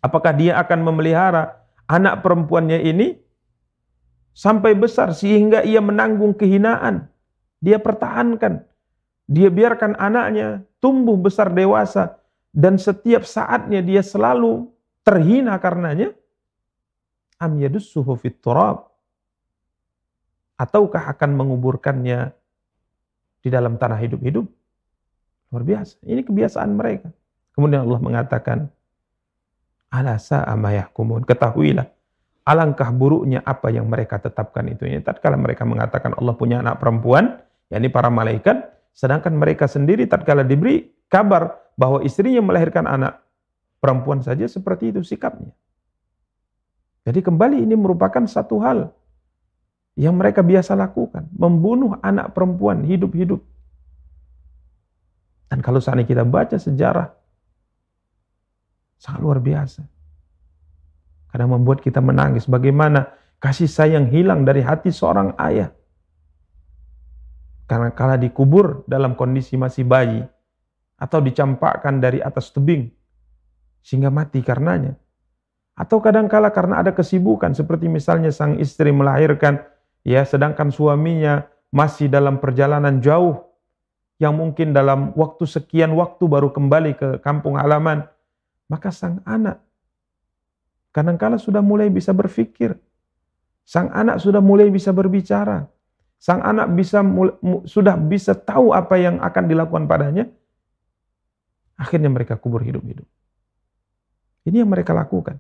Apakah dia akan memelihara anak perempuannya ini sampai besar sehingga ia menanggung kehinaan. Dia pertahankan. Dia biarkan anaknya tumbuh besar dewasa dan setiap saatnya dia selalu terhina karenanya. Am yadussuhu fit turab. Ataukah akan menguburkannya di dalam tanah hidup-hidup? Luar biasa. Ini kebiasaan mereka. Kemudian Allah mengatakan, Alasa amayahkumun. Ketahuilah, alangkah buruknya apa yang mereka tetapkan itu. Ini tatkala mereka mengatakan Allah punya anak perempuan, yakni para malaikat, sedangkan mereka sendiri tatkala diberi kabar bahwa istrinya melahirkan anak perempuan saja seperti itu sikapnya. Jadi kembali ini merupakan satu hal yang mereka biasa lakukan, membunuh anak perempuan hidup-hidup. Dan kalau ini kita baca sejarah, sangat luar biasa. Karena membuat kita menangis bagaimana kasih sayang hilang dari hati seorang ayah. Karena kala dikubur dalam kondisi masih bayi, atau dicampakkan dari atas tebing, sehingga mati karenanya. Atau kadangkala karena ada kesibukan, seperti misalnya sang istri melahirkan, ya sedangkan suaminya masih dalam perjalanan jauh yang mungkin dalam waktu sekian waktu baru kembali ke kampung halaman, maka sang anak kadangkala sudah mulai bisa berpikir. Sang anak sudah mulai bisa berbicara. Sang anak bisa sudah bisa tahu apa yang akan dilakukan padanya. Akhirnya mereka kubur hidup-hidup. Ini yang mereka lakukan.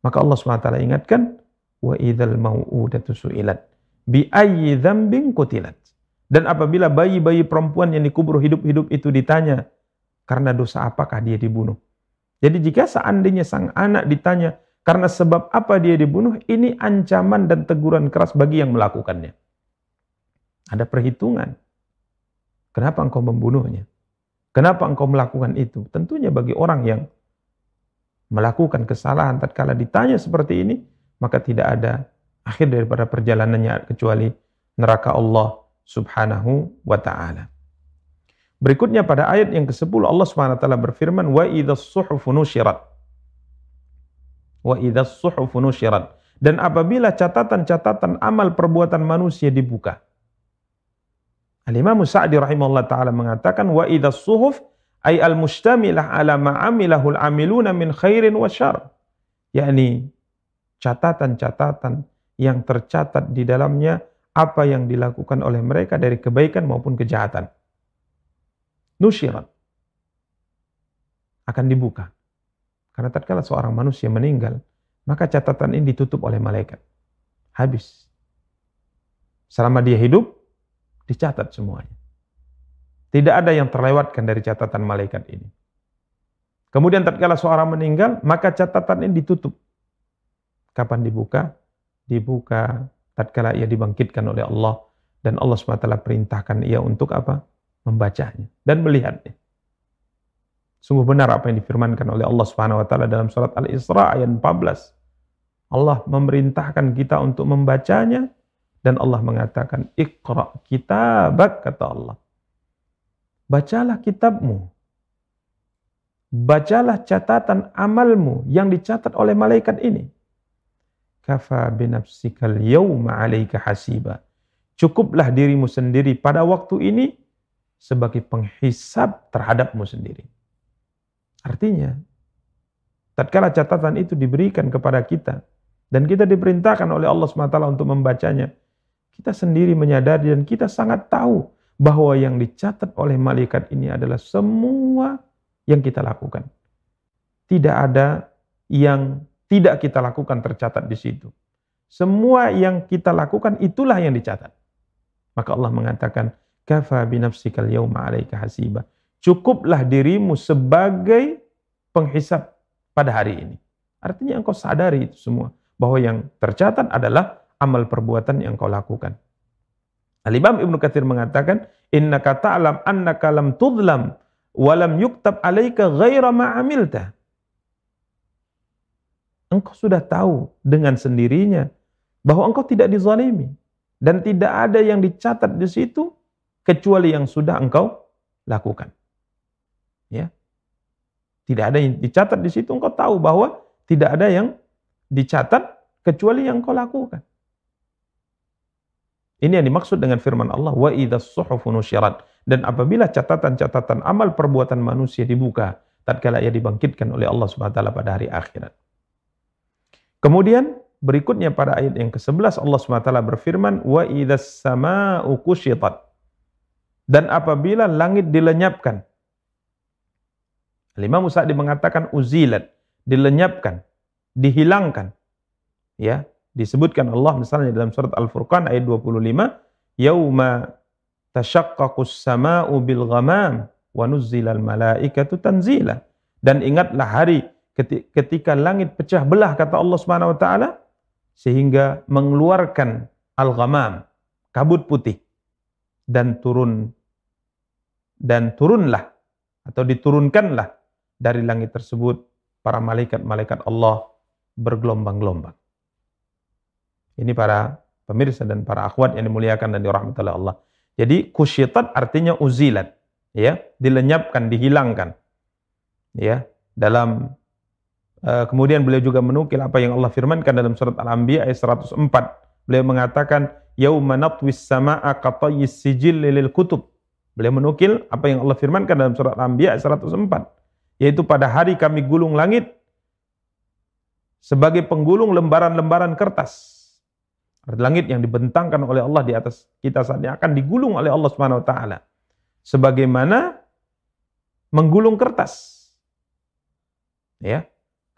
Maka Allah SWT ingatkan, wa idzal mau'udatu su'ilat bi ayyi dzambin qutilat. Dan apabila bayi-bayi perempuan yang dikubur hidup-hidup itu ditanya, karena dosa apakah dia dibunuh? Jadi jika seandainya sang anak ditanya, karena sebab apa dia dibunuh, ini ancaman dan teguran keras bagi yang melakukannya. Ada perhitungan. Kenapa engkau membunuhnya? Kenapa engkau melakukan itu? Tentunya bagi orang yang melakukan kesalahan tatkala ditanya seperti ini, maka tidak ada akhir daripada perjalanannya kecuali neraka Allah Subhanahu wa taala. Berikutnya pada ayat yang ke-10 Allah Subhanahu wa taala berfirman wa idzas suhufu nusyirat. Wa idzas suhufu nusyirat. Dan apabila catatan-catatan amal perbuatan manusia dibuka. Al-Imam Sa'di rahimahullah taala mengatakan wa idzas suhuf ay al-mustamilah ala ma'amilahul amiluna min khairin wa syar. yakni catatan-catatan yang tercatat di dalamnya apa yang dilakukan oleh mereka dari kebaikan maupun kejahatan. Nusyirat akan dibuka. Karena tatkala seorang manusia meninggal, maka catatan ini ditutup oleh malaikat. Habis. Selama dia hidup, dicatat semuanya. Tidak ada yang terlewatkan dari catatan malaikat ini. Kemudian tatkala seorang meninggal, maka catatan ini ditutup. Kapan dibuka? Dibuka tatkala ia dibangkitkan oleh Allah dan Allah SWT perintahkan ia untuk apa? Membacanya dan melihatnya. Sungguh benar apa yang difirmankan oleh Allah Subhanahu wa taala dalam surat Al-Isra ayat 14. Allah memerintahkan kita untuk membacanya dan Allah mengatakan Iqra kitabak kata Allah. Bacalah kitabmu. Bacalah catatan amalmu yang dicatat oleh malaikat ini kafa binafsikal yawma alaika hasiba. Cukuplah dirimu sendiri pada waktu ini sebagai penghisap terhadapmu sendiri. Artinya, tatkala catatan itu diberikan kepada kita dan kita diperintahkan oleh Allah SWT untuk membacanya, kita sendiri menyadari dan kita sangat tahu bahwa yang dicatat oleh malaikat ini adalah semua yang kita lakukan. Tidak ada yang tidak kita lakukan tercatat di situ. Semua yang kita lakukan itulah yang dicatat. Maka Allah mengatakan, "Kafa binafsikal yawma 'alaika hasiba." Cukuplah dirimu sebagai penghisap pada hari ini. Artinya engkau sadari itu semua bahwa yang tercatat adalah amal perbuatan yang kau lakukan. Al-Imam Ibnu Katsir mengatakan, "Innaka ta'lam annaka lam tudlam wa lam yuktab 'alaika ghaira ma 'amilta." engkau sudah tahu dengan sendirinya bahwa engkau tidak dizalimi dan tidak ada yang dicatat di situ kecuali yang sudah engkau lakukan. Ya. Tidak ada yang dicatat di situ engkau tahu bahwa tidak ada yang dicatat kecuali yang engkau lakukan. Ini yang dimaksud dengan firman Allah wa idzas dan apabila catatan-catatan amal perbuatan manusia dibuka tatkala ia dibangkitkan oleh Allah Subhanahu taala pada hari akhirat. Kemudian berikutnya pada ayat yang ke-11 Allah Subhanahu taala berfirman wa idzas samaa'u kusyitat dan apabila langit dilenyapkan. Imam Sa'di mengatakan uzilat, dilenyapkan, dihilangkan. Ya, disebutkan Allah misalnya dalam surat Al-Furqan ayat 25, "Yauma tashaqqaqus sama'u bil ghamam wa nuzzilal malaikatu tanzila." Dan ingatlah hari ketika langit pecah belah kata Allah Subhanahu wa taala sehingga mengeluarkan al-ghamam, kabut putih dan turun dan turunlah atau diturunkanlah dari langit tersebut para malaikat-malaikat Allah bergelombang-gelombang. Ini para pemirsa dan para akhwat yang dimuliakan dan dirahmati oleh Allah. Jadi kusyitat artinya uzilat, ya, dilenyapkan, dihilangkan. Ya, dalam uh, kemudian beliau juga menukil apa yang Allah firmankan dalam surat Al-Anbiya ayat 104. Beliau mengatakan yauma natwis samaa'a qatayyis sijil lil kutub. Beliau menukil apa yang Allah firmankan dalam surat Al-Anbiya ayat 104, yaitu pada hari kami gulung langit sebagai penggulung lembaran-lembaran kertas Langit yang dibentangkan oleh Allah di atas kita saat ini akan digulung oleh Allah Subhanahu wa taala. Sebagaimana menggulung kertas. Ya.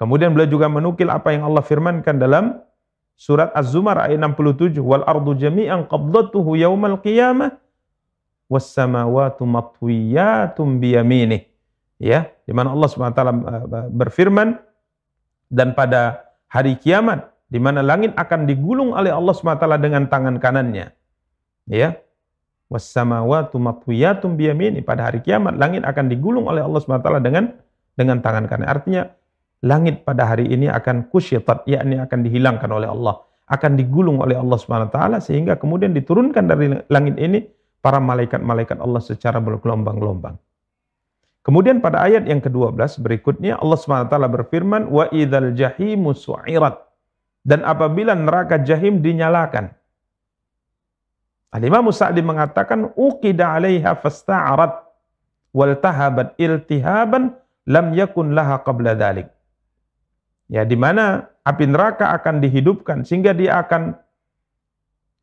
Kemudian beliau juga menukil apa yang Allah firmankan dalam surat Az-Zumar ayat 67, "Wal ardu jami'an qabdatuhu yaumal qiyamah was samawati matwiyatum biyaminih." Ya, di mana Allah Subhanahu wa taala eh, berfirman dan pada hari kiamat di mana langit akan digulung oleh Allah SWT dengan tangan kanannya. Ya. Wassamawatu matwiyatum biyamini. Pada hari kiamat langit akan digulung oleh Allah SWT dengan dengan tangan kanan. Artinya langit pada hari ini akan kusyitat, yakni akan dihilangkan oleh Allah, akan digulung oleh Allah SWT sehingga kemudian diturunkan dari langit ini para malaikat-malaikat Allah secara bergelombang-gelombang. Kemudian pada ayat yang ke-12 berikutnya Allah SWT berfirman wa idzal jahimu su'irat dan apabila neraka jahim dinyalakan. Al-Imam Sa'di mengatakan uqida 'alaiha fasta'arat wal tahabat iltihaban lam yakun laha qabla dhalik. Ya, di mana api neraka akan dihidupkan sehingga dia akan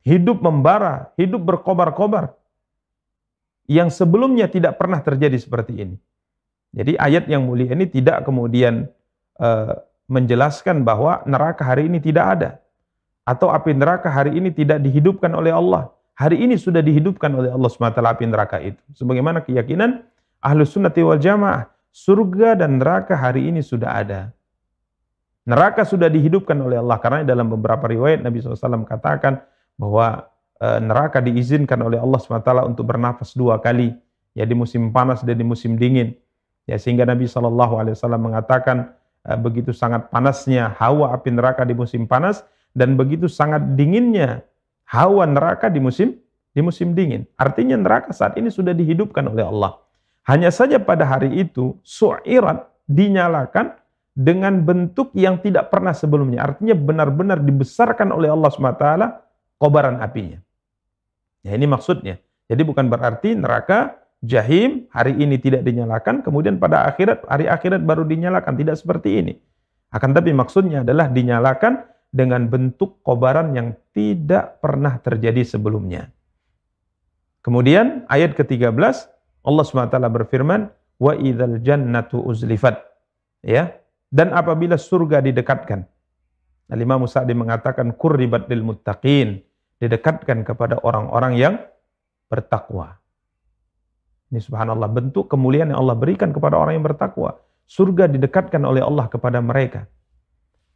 hidup membara, hidup berkobar-kobar. Yang sebelumnya tidak pernah terjadi seperti ini. Jadi ayat yang mulia ini tidak kemudian uh, menjelaskan bahwa neraka hari ini tidak ada. Atau api neraka hari ini tidak dihidupkan oleh Allah. Hari ini sudah dihidupkan oleh Allah SWT api neraka itu. Sebagaimana keyakinan Ahlus Sunnati wal Jamaah. Surga dan neraka hari ini sudah ada. Neraka sudah dihidupkan oleh Allah. Karena dalam beberapa riwayat Nabi SAW katakan bahwa e, neraka diizinkan oleh Allah SWT untuk bernafas dua kali. Ya di musim panas dan di musim dingin. Ya sehingga Nabi SAW mengatakan Eh, begitu sangat panasnya hawa api neraka di musim panas dan begitu sangat dinginnya hawa neraka di musim di musim dingin. Artinya neraka saat ini sudah dihidupkan oleh Allah. Hanya saja pada hari itu su'irat dinyalakan dengan bentuk yang tidak pernah sebelumnya. Artinya benar-benar dibesarkan oleh Allah SWT kobaran apinya. Ya ini maksudnya. Jadi bukan berarti neraka jahim hari ini tidak dinyalakan, kemudian pada akhirat, hari akhirat baru dinyalakan. Tidak seperti ini. Akan tapi maksudnya adalah dinyalakan dengan bentuk kobaran yang tidak pernah terjadi sebelumnya. Kemudian ayat ke-13 Allah SWT berfirman wa idzal jannatu uzlifat ya dan apabila surga didekatkan Al-Imam Sa'di mengatakan kurribat lil muttaqin didekatkan kepada orang-orang yang bertakwa ini subhanallah bentuk kemuliaan yang Allah berikan kepada orang yang bertakwa. Surga didekatkan oleh Allah kepada mereka.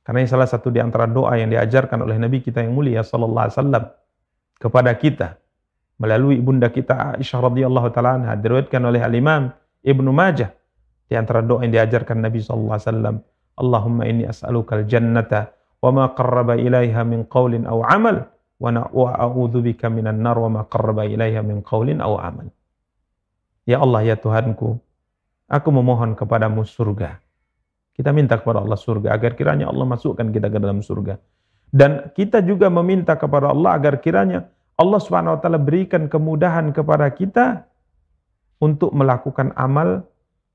Karena ini salah satu di antara doa yang diajarkan oleh Nabi kita yang mulia sallallahu alaihi wasallam kepada kita melalui ibunda kita Aisyah radhiyallahu taala anha diriwayatkan oleh Al Imam Ibnu Majah di antara doa yang diajarkan Nabi sallallahu alaihi wasallam Allahumma inni as'alukal jannata wa ma qarraba ilaiha min qawlin aw amal wa minan nar wa ma qarraba ilaiha min qawlin aw amal. Ya Allah ya Tuhanku, aku memohon kepadamu surga. Kita minta kepada Allah surga agar kiranya Allah masukkan kita ke dalam surga. Dan kita juga meminta kepada Allah agar kiranya Allah taala berikan kemudahan kepada kita untuk melakukan amal,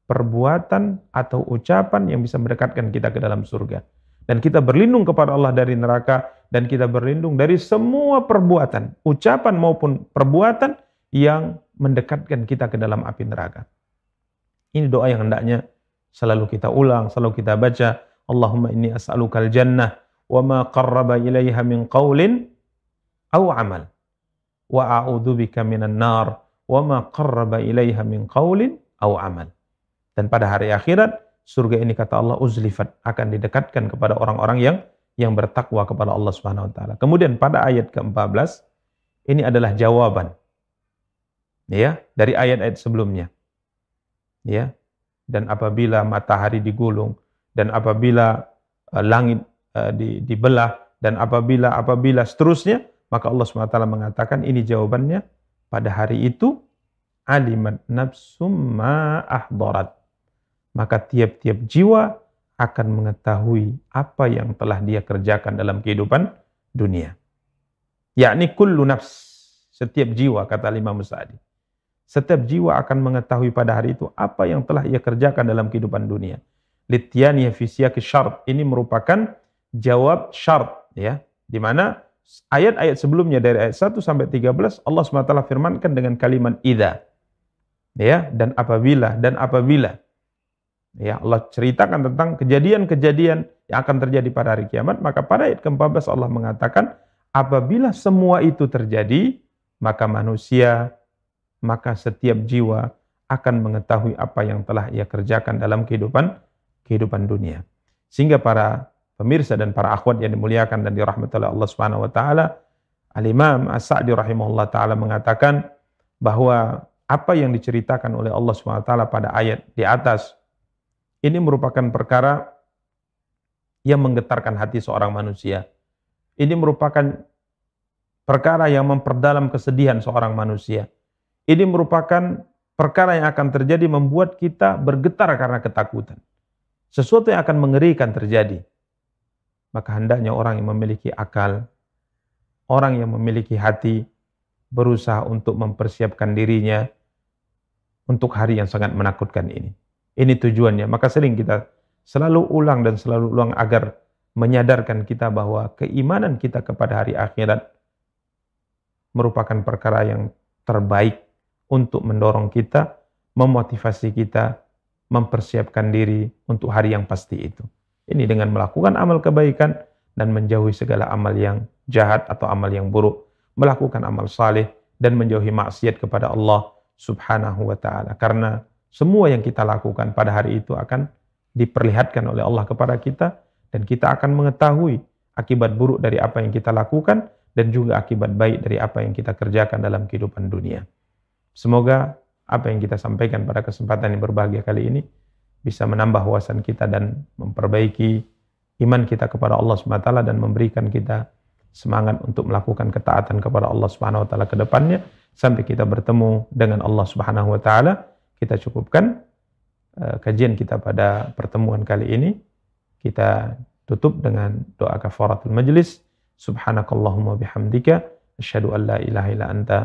perbuatan atau ucapan yang bisa mendekatkan kita ke dalam surga. Dan kita berlindung kepada Allah dari neraka dan kita berlindung dari semua perbuatan, ucapan maupun perbuatan yang mendekatkan kita ke dalam api neraka. Ini doa yang hendaknya selalu kita ulang, selalu kita baca. Allahumma inni as'alukal jannah wa ma qarraba ilaiha min qawlin aw amal. Wa a'udzubika minan nar wa ma qarraba ilaiha min qawlin aw amal. Dan pada hari akhirat, surga ini kata Allah uzlifat akan didekatkan kepada orang-orang yang yang bertakwa kepada Allah Subhanahu wa taala. Kemudian pada ayat ke-14 ini adalah jawaban ya dari ayat-ayat sebelumnya. Ya. Dan apabila matahari digulung dan apabila uh, langit uh, di, dibelah dan apabila apabila seterusnya maka Allah SWT mengatakan ini jawabannya pada hari itu alimat nafsum ma ahdarat maka tiap-tiap jiwa akan mengetahui apa yang telah dia kerjakan dalam kehidupan dunia. Yakni kullu nafs, setiap jiwa kata Imam Sa'di. Setiap jiwa akan mengetahui pada hari itu apa yang telah ia kerjakan dalam kehidupan dunia. Lityaniya fi siyaqi. Ini merupakan jawab syart ya, di mana ayat-ayat sebelumnya dari ayat 1 sampai 13 Allah SWT firmankan dengan kalimat idza. Ya, dan apabila dan apabila Ya, Allah ceritakan tentang kejadian-kejadian yang akan terjadi pada hari kiamat, maka pada ayat ke-14 Allah mengatakan, apabila semua itu terjadi, maka manusia, maka setiap jiwa akan mengetahui apa yang telah ia kerjakan dalam kehidupan kehidupan dunia. Sehingga para pemirsa dan para akhwat yang dimuliakan dan dirahmati oleh Allah Subhanahu wa taala, Al-Imam As-Sa'di rahimahullah taala mengatakan bahwa apa yang diceritakan oleh Allah Subhanahu wa taala pada ayat di atas ini merupakan perkara yang menggetarkan hati seorang manusia. Ini merupakan perkara yang memperdalam kesedihan seorang manusia. Ini merupakan perkara yang akan terjadi membuat kita bergetar karena ketakutan. Sesuatu yang akan mengerikan terjadi. Maka hendaknya orang yang memiliki akal, orang yang memiliki hati, berusaha untuk mempersiapkan dirinya untuk hari yang sangat menakutkan ini. Ini tujuannya. Maka sering kita selalu ulang dan selalu ulang agar menyadarkan kita bahwa keimanan kita kepada hari akhirat merupakan perkara yang terbaik untuk mendorong kita, memotivasi kita, mempersiapkan diri untuk hari yang pasti itu. Ini dengan melakukan amal kebaikan dan menjauhi segala amal yang jahat atau amal yang buruk, melakukan amal saleh dan menjauhi maksiat kepada Allah Subhanahu wa taala. Karena semua yang kita lakukan pada hari itu akan diperlihatkan oleh Allah kepada kita dan kita akan mengetahui akibat buruk dari apa yang kita lakukan dan juga akibat baik dari apa yang kita kerjakan dalam kehidupan dunia. Semoga apa yang kita sampaikan pada kesempatan yang berbahagia kali ini bisa menambah wawasan kita dan memperbaiki iman kita kepada Allah SWT dan memberikan kita semangat untuk melakukan ketaatan kepada Allah Subhanahu wa taala ke depannya sampai kita bertemu dengan Allah Subhanahu wa taala kita cukupkan uh, kajian kita pada pertemuan kali ini. Kita tutup dengan doa kafaratul majlis. Subhanakallahumma bihamdika asyhadu an la ilaha illa anta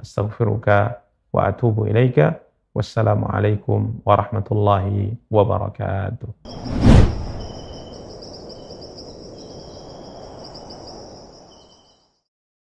astaghfiruka wa atubu ilaika. Wassalamualaikum warahmatullahi wabarakatuh.